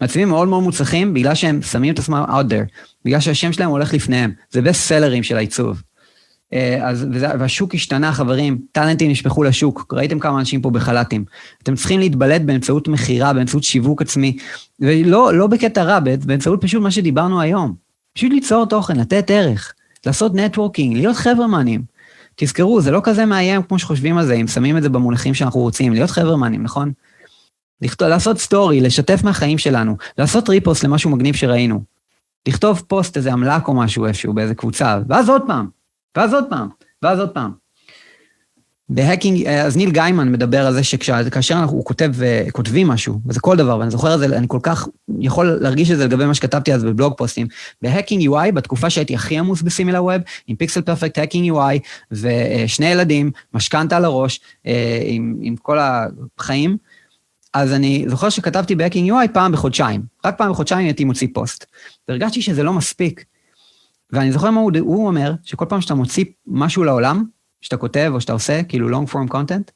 מעצבים מאוד מאוד מוצלחים בגלל שהם שמים את עצמם out there, בגלל שהשם שלהם הולך לפניהם. זה best sellers של העיצוב. אה, אז, והשוק השתנה, חברים, טאלנטים נשפכו לשוק, ראיתם כמה אנשים פה בחל"תים. אתם צריכים להתבלט באמצעות מכירה, באמצעות שיווק עצמי, ולא לא בקטע רע, באמצעות פשוט מה שדיברנו היום. פשוט ליצור תוכן, לתת ערך, לעשות networking, להיות חברמנים. תזכרו, זה לא כזה מאיים כמו שחושבים על זה, אם שמים את זה במונחים שאנחנו רוצים, להיות חברמנים, נכון? לכתוב, לעשות story, לשתף מהחיים שלנו, לעשות repost למשהו מגניב שראינו. לכתוב פוסט, איזה אמל"ק או משהו איפשהו, באיזה קבוצה, ואז עוד פעם, ואז עוד פעם, ואז עוד פעם. ב Hacking, אז ניל גיימן מדבר על זה שכאשר אנחנו כותב, כותבים משהו, וזה כל דבר, ואני זוכר את זה, אני כל כך יכול להרגיש את זה לגבי מה שכתבתי אז בבלוג פוסטים. ב Hacking UI, בתקופה שהייתי הכי עמוס ב SimilarWeb, עם Pixel Perfect Hacking UI, ושני ילדים, משכנתה על הראש, אה, עם, עם כל החיים, אז אני זוכר שכתבתי בהקינג UI פעם בחודשיים. רק פעם בחודשיים הייתי מוציא פוסט. והרגשתי שזה לא מספיק. ואני זוכר מה הוא, הוא אומר, שכל פעם שאתה מוציא משהו לעולם, שאתה כותב או שאתה עושה, כאילו long form content,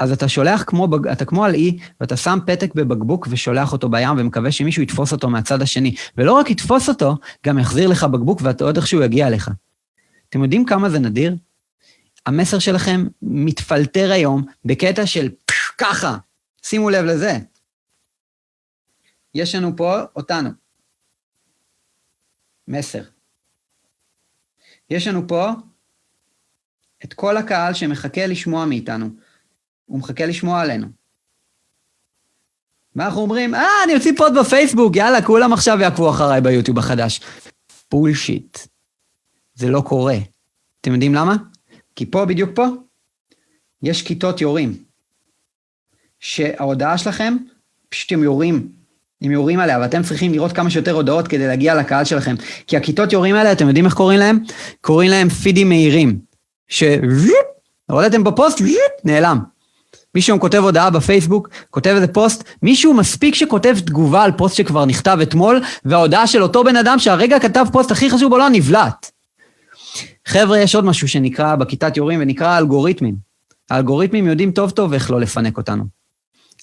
אז אתה שולח כמו, אתה כמו על אי, ואתה שם פתק בבקבוק ושולח אותו בים ומקווה שמישהו יתפוס אותו מהצד השני. ולא רק יתפוס אותו, גם יחזיר לך בקבוק ואתה עוד איכשהו יגיע אליך. אתם יודעים כמה זה נדיר? המסר שלכם מתפלטר היום בקטע של ככה, שימו לב לזה. יש לנו פה אותנו. מסר. יש לנו פה את כל הקהל שמחכה לשמוע מאיתנו. הוא מחכה לשמוע עלינו. מה אנחנו אומרים? אה, אני אוציא פוד בפייסבוק, יאללה, כולם עכשיו יעקבו אחריי ביוטיוב החדש. בולשיט. זה לא קורה. אתם יודעים למה? כי פה, בדיוק פה, יש כיתות יורים. שההודעה שלכם, פשוט הם יורים הם יורים עליה, ואתם צריכים לראות כמה שיותר הודעות כדי להגיע לקהל שלכם. כי הכיתות יורים האלה, אתם יודעים איך קוראים להם? קוראים להם פידים מהירים. ש... הורדתם בפוסט, נעלם. מישהו כותב הודעה בפייסבוק, כותב איזה פוסט, מישהו מספיק שכותב תגובה על פוסט שכבר נכתב אתמול, וההודעה של אותו בן אדם שהרגע כתב פוסט הכי חשוב בעולם נבלעת. חבר'ה, יש עוד משהו שנקרא בכיתת יורים ונקרא אלגוריתמים. האלגוריתמים יודעים טוב טוב איך לא לפנק אותנו.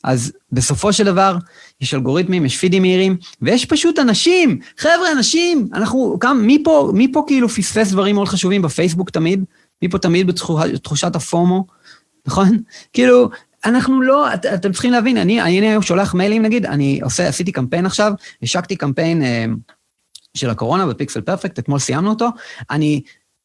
אז בסופו של דבר, יש אלגוריתמים, יש פידים מהירים, ויש פשוט אנשים, חבר'ה, אנשים, אנחנו, כמה, מי פה, מי פה כאילו פספס דברים מאוד חשובים בפייסבוק תמיד? מי פה תמיד בתחושת הפומו, נכון? כאילו, אנחנו לא, את, אתם צריכים להבין, אני, אני היום שולח מיילים, נגיד, אני עושה, עשיתי קמפיין עכשיו, השקתי קמפיין אה, של הקורונה בפיקסל פרפקט, אתמול סיימנו אותו, אני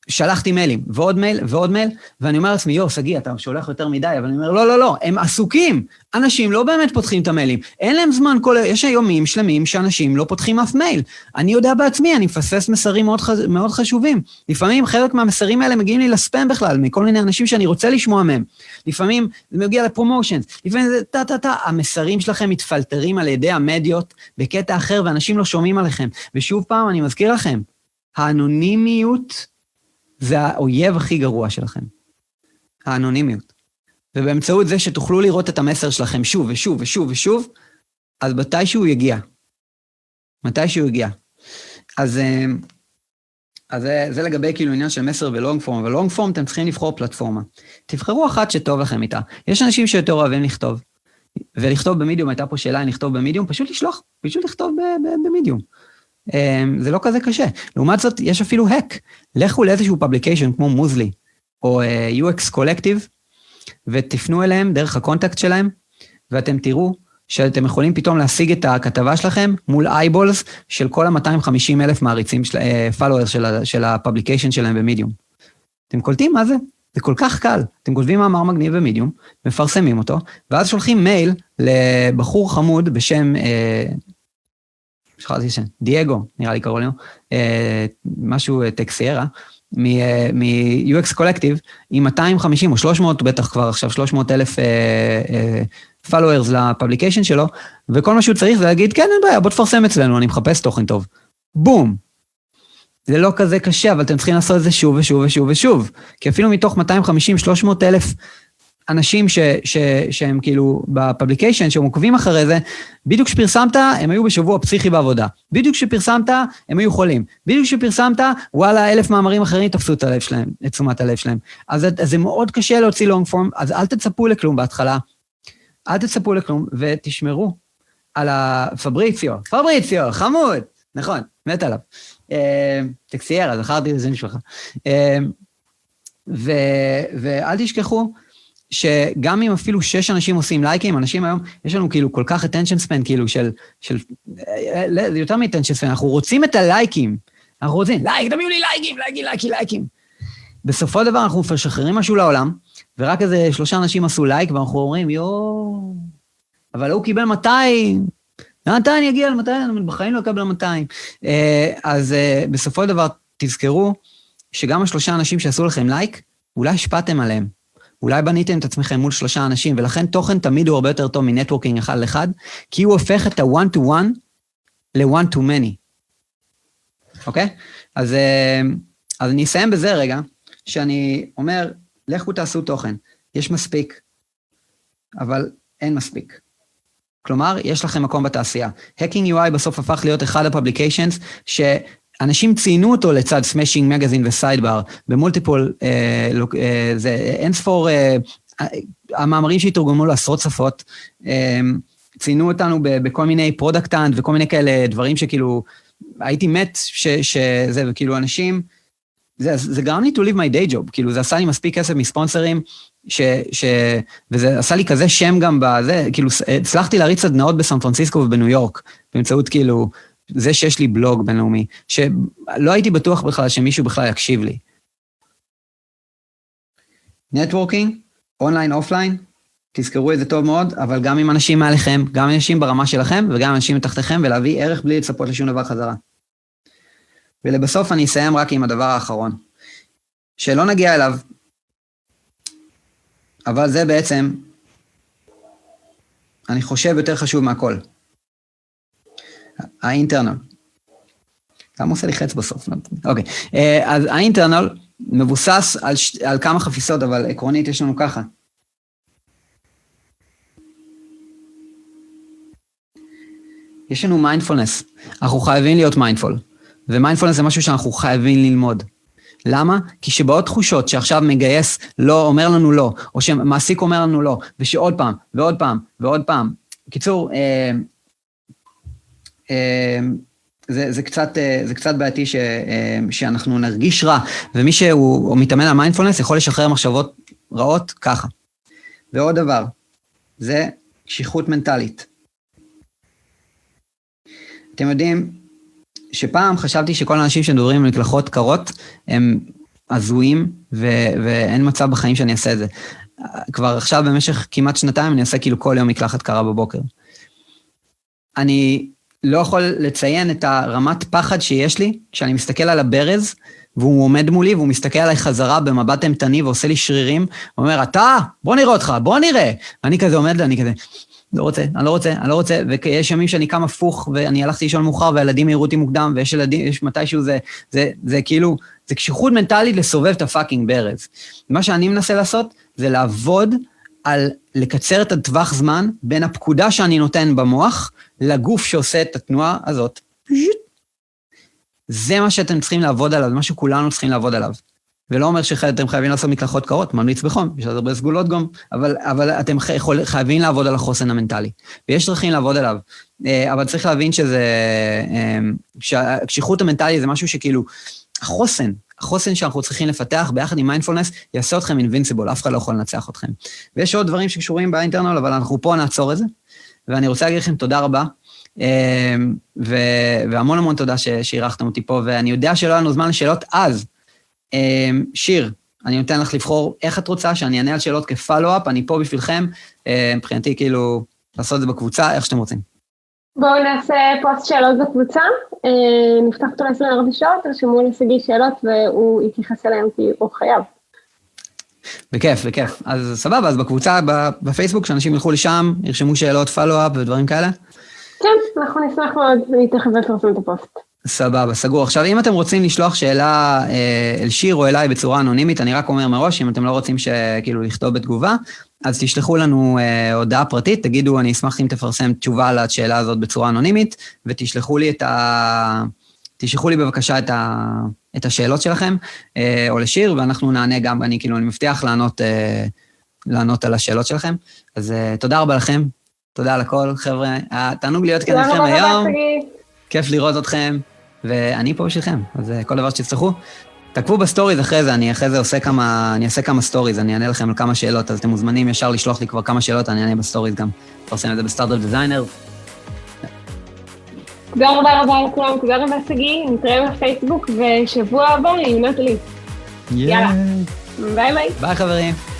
שלחתי מיילים, ועוד מייל, ועוד מייל, ואני אומר לעצמי, יואו, שגיא, אתה שולח יותר מדי, אבל אני אומר, לא, לא, לא, הם עסוקים. אנשים לא באמת פותחים את המיילים. אין להם זמן, כל... יש יומים שלמים שאנשים לא פותחים אף מייל. אני יודע בעצמי, אני מפספס מסרים מאוד, ח... מאוד חשובים. לפעמים חלק מהמסרים האלה מגיעים לי לספאם בכלל, מכל מיני אנשים שאני רוצה לשמוע מהם. לפעמים זה מגיע לפרומושנס, לפעמים זה טה-טה-טה. המסרים שלכם מתפלטרים על ידי המדיות בקטע אחר, ואנשים לא שומעים עליכם. ושוב פעם, אני מזכיר לכם, האנונימיות זה האויב הכי גרוע שלכם. האנונימיות. ובאמצעות זה שתוכלו לראות את המסר שלכם שוב ושוב ושוב ושוב, אז מתישהו יגיע. מתישהו יגיע. אז, אה, אז זה, זה לגבי כאילו עניין של מסר ולונג פורם, אבל לונג פורם אתם צריכים לבחור פלטפורמה. תבחרו אחת שטוב לכם איתה. יש אנשים שיותר אוהבים לכתוב, ולכתוב במדיום, הייתה פה שאלה אם לכתוב במדיום, פשוט לשלוח, פשוט לכתוב במדיום. אה, זה לא כזה קשה. לעומת זאת, יש אפילו hack. לכו לאיזשהו publication כמו Muzli, או אה, UX Collective, ותפנו אליהם דרך ה contact שלהם, ואתם תראו שאתם יכולים פתאום להשיג את הכתבה שלכם מול eyeballs של כל ה-250 אלף מעריצים, uh, של, של ה publication שלהם במדיום. אתם קולטים מה זה? זה כל כך קל. אתם כותבים מאמר מגניב במדיום, מפרסמים אותו, ואז שולחים מייל לבחור חמוד בשם, אה, שכחתי שם, דייגו, נראה לי קראו לו, אה, משהו אה, טקסיירה, מ-UX קולקטיב, עם 250 או 300, בטח כבר עכשיו 300 אלף followers לפבליקיישן שלו, וכל מה שהוא צריך זה להגיד, כן, אין בעיה, בוא תפרסם אצלנו, אני מחפש תוכן טוב. בום. זה לא כזה קשה, אבל אתם צריכים לעשות את זה שוב ושוב ושוב ושוב. כי אפילו מתוך 250-300 אלף אנשים ש, ש, שהם כאילו בפבליקיישן, שהם עוקבים אחרי זה, בדיוק כשפרסמת, הם היו בשבוע פסיכי בעבודה. בדיוק כשפרסמת, הם היו חולים. בדיוק כשפרסמת, וואלה, אלף מאמרים אחרים תפסו את הלב שלהם, את תשומת הלב שלהם. אז, אז זה מאוד קשה להוציא לונג פורם, אז אל תצפו לכלום בהתחלה. אל תצפו לכלום ותשמרו על הפבריציו. פבריציו, חמוד, נכון, מת עליו. אה, טקסיירה, זכרתי את זה משפחה. אה, ואל תשכחו שגם אם אפילו שש אנשים עושים לייקים, אנשים היום, יש לנו כאילו כל כך attention span, כאילו של, של, אה, יותר מ-attention span, אנחנו רוצים את הלייקים. אנחנו רוצים, לייק, תביאו לי לייקים, לייקים, לייקים, לייקים. בסופו של דבר אנחנו משחררים משהו לעולם, ורק איזה שלושה אנשים עשו לייק, ואנחנו אומרים, יואו, אבל הוא קיבל 200, מתי אני אגיע ל-200? בחיים לא אקבל 200. אה, אז אה, בסופו של דבר, תזכרו שגם השלושה אנשים שעשו לכם לייק, אולי השפעתם עליהם. אולי בניתם את עצמכם מול שלושה אנשים, ולכן תוכן תמיד הוא הרבה יותר טוב מ networking אחד לאחד, כי הוא הופך את ה-one to one ל-one to many. אוקיי? אז, אה, אז אני אסיים בזה רגע, שאני אומר, לכו תעשו תוכן. יש מספיק, אבל אין מספיק. כלומר, יש לכם מקום בתעשייה. Hacking UI בסוף הפך להיות אחד ה publications שאנשים ציינו אותו לצד Smashing Magazine ו Sidebar, ב multiple, אה, אה, זה אין ספור, אה, המאמרים שהתורגמו לעשרות שפות, אה, ציינו אותנו בכל מיני Product Hunt וכל מיני כאלה דברים שכאילו, הייתי מת שזה, וכאילו אנשים, זה, זה גרם לי to leave my day job, כאילו זה עשה לי מספיק כסף מספונסרים, ש, ש, וזה עשה לי כזה שם גם בזה, כאילו הצלחתי להריץ סדנאות בסן פרנסיסקו ובניו יורק, באמצעות כאילו, זה שיש לי בלוג בינלאומי, שלא הייתי בטוח בכלל שמישהו בכלל יקשיב לי. networking, אונליין, אופליין, תזכרו את זה טוב מאוד, אבל גם עם אנשים מעליכם, גם אנשים ברמה שלכם וגם אנשים מתחתיכם, ולהביא ערך בלי לצפות לשום דבר חזרה. ולבסוף אני אסיים רק עם הדבר האחרון, שלא נגיע אליו, אבל זה בעצם, אני חושב, יותר חשוב מהכל. האינטרנל. למה עושה לי חץ בסוף? אוקיי. אה, אז האינטרנל מבוסס על, ש... על כמה חפיסות, אבל עקרונית יש לנו ככה. יש לנו מיינדפולנס. אנחנו חייבים להיות mindful. ומיינדפולנס זה משהו שאנחנו חייבים ללמוד. למה? כי שבאות תחושות שעכשיו מגייס לא, אומר לנו לא, או שמעסיק אומר לנו לא, ושעוד פעם, ועוד פעם, ועוד פעם. בקיצור, אה, זה, זה, קצת, אה, זה קצת בעייתי ש, אה, שאנחנו נרגיש רע, ומי שהוא מתאמן על מיינדפולנס יכול לשחרר מחשבות רעות ככה. ועוד דבר, זה קשיחות מנטלית. אתם יודעים, שפעם חשבתי שכל האנשים שמדברים עם מקלחות קרות הם הזויים, ו- ואין מצב בחיים שאני אעשה את זה. כבר עכשיו במשך כמעט שנתיים אני עושה כאילו כל יום מקלחת קרה בבוקר. אני לא יכול לציין את הרמת פחד שיש לי כשאני מסתכל על הברז, והוא עומד מולי והוא מסתכל עליי חזרה במבט אימתני ועושה לי שרירים, הוא אומר, אתה, בוא נראה אותך, בוא נראה. ואני כזה עומד, אני כזה, לא רוצה, אני לא רוצה, אני לא רוצה, ויש ימים שאני קם הפוך, ואני הלכתי לישון מאוחר, והילדים העירו אותי מוקדם, ויש ילדים, יש מתישהו זה, זה, זה כאילו, זה קשיחות מנטלית לסובב את הפאקינג ברז. מה שאני מנסה לעשות, זה לעבוד על לקצר את הטווח זמן בין הפקודה שאני נותן במוח, לגוף שעושה את התנועה הזאת. זה מה שאתם צריכים לעבוד עליו, מה שכולנו צריכים לעבוד עליו. ולא אומר שאתם חייבים לעשות מקלחות קרות, ממליץ בחום, יש הרבה סגולות גם, אבל, אבל אתם יכול, חייבים לעבוד על החוסן המנטלי. ויש דרכים לעבוד עליו, אה, אבל צריך להבין שזה, אה, שהקשיחות המנטלי זה משהו שכאילו, החוסן, החוסן שאנחנו צריכים לפתח ביחד עם מיינדפולנס, יעשה אתכם אינבינסיבול, אף אחד לא יכול לנצח אתכם. ויש עוד דברים שקשורים באינטרנל, אבל אנחנו פה נעצור את זה. ואני רוצה להגיד לכם תודה רבה, אה, והמון המון תודה שאירחתם אותי פה, ואני יודע שלא היה לנו זמן לשאלות אז. אמ, שיר, אני נותן לך לבחור איך את רוצה, שאני אענה על שאלות כפלו-אפ, אני פה בשבילכם. אמ, מבחינתי, כאילו, לעשות את זה בקבוצה, איך שאתם רוצים. בואו נעשה פוסט שאלות בקבוצה, אמ, נפתח אותו ל-24 שעות, תרשמו לשגיא שאלות והוא יתייחס אליהם כי הוא חייב. בכיף, בכיף. אז סבבה, אז בקבוצה, בפייסבוק, שאנשים ילכו לשם, ירשמו שאלות, פלו-אפ ודברים כאלה? כן, אנחנו נשמח מאוד, אני תכף אפרסם את הפוסט. סבבה, סגור. עכשיו, אם אתם רוצים לשלוח שאלה אה, אל שיר או אליי בצורה אנונימית, אני רק אומר מראש, אם אתם לא רוצים כאילו לכתוב בתגובה, אז תשלחו לנו אה, הודעה פרטית, תגידו, אני אשמח אם תפרסם תשובה לשאלה הזאת בצורה אנונימית, ותשלחו לי את ה... תשלחו לי בבקשה את, ה... את השאלות שלכם, אה, או לשיר, ואנחנו נענה גם, אני כאילו, אני מבטיח לענות, אה, לענות על השאלות שלכם. אז אה, תודה רבה לכם, תודה על הכל, חבר'ה. תענוג להיות כאן איתכם היום. תודה רבה, כיף לראות אתכם. ואני פה בשבילכם, אז אה, כל דבר שתצטרכו. תעקבו בסטוריז אחרי זה, אני אחרי זה עושה כמה, אני אעשה כמה סטוריז, אני אענה לכם על כמה שאלות, אז אתם מוזמנים ישר לשלוח לי כבר כמה שאלות, אני אענה בסטוריז גם. נפרסם את זה ב Startup Designer. תודה רבה רבה לכולם, תודה רבה שגיא, נתראה בפייסבוק, ושבוע הבא עם נטלי. יאללה. ביי ביי. ביי חברים.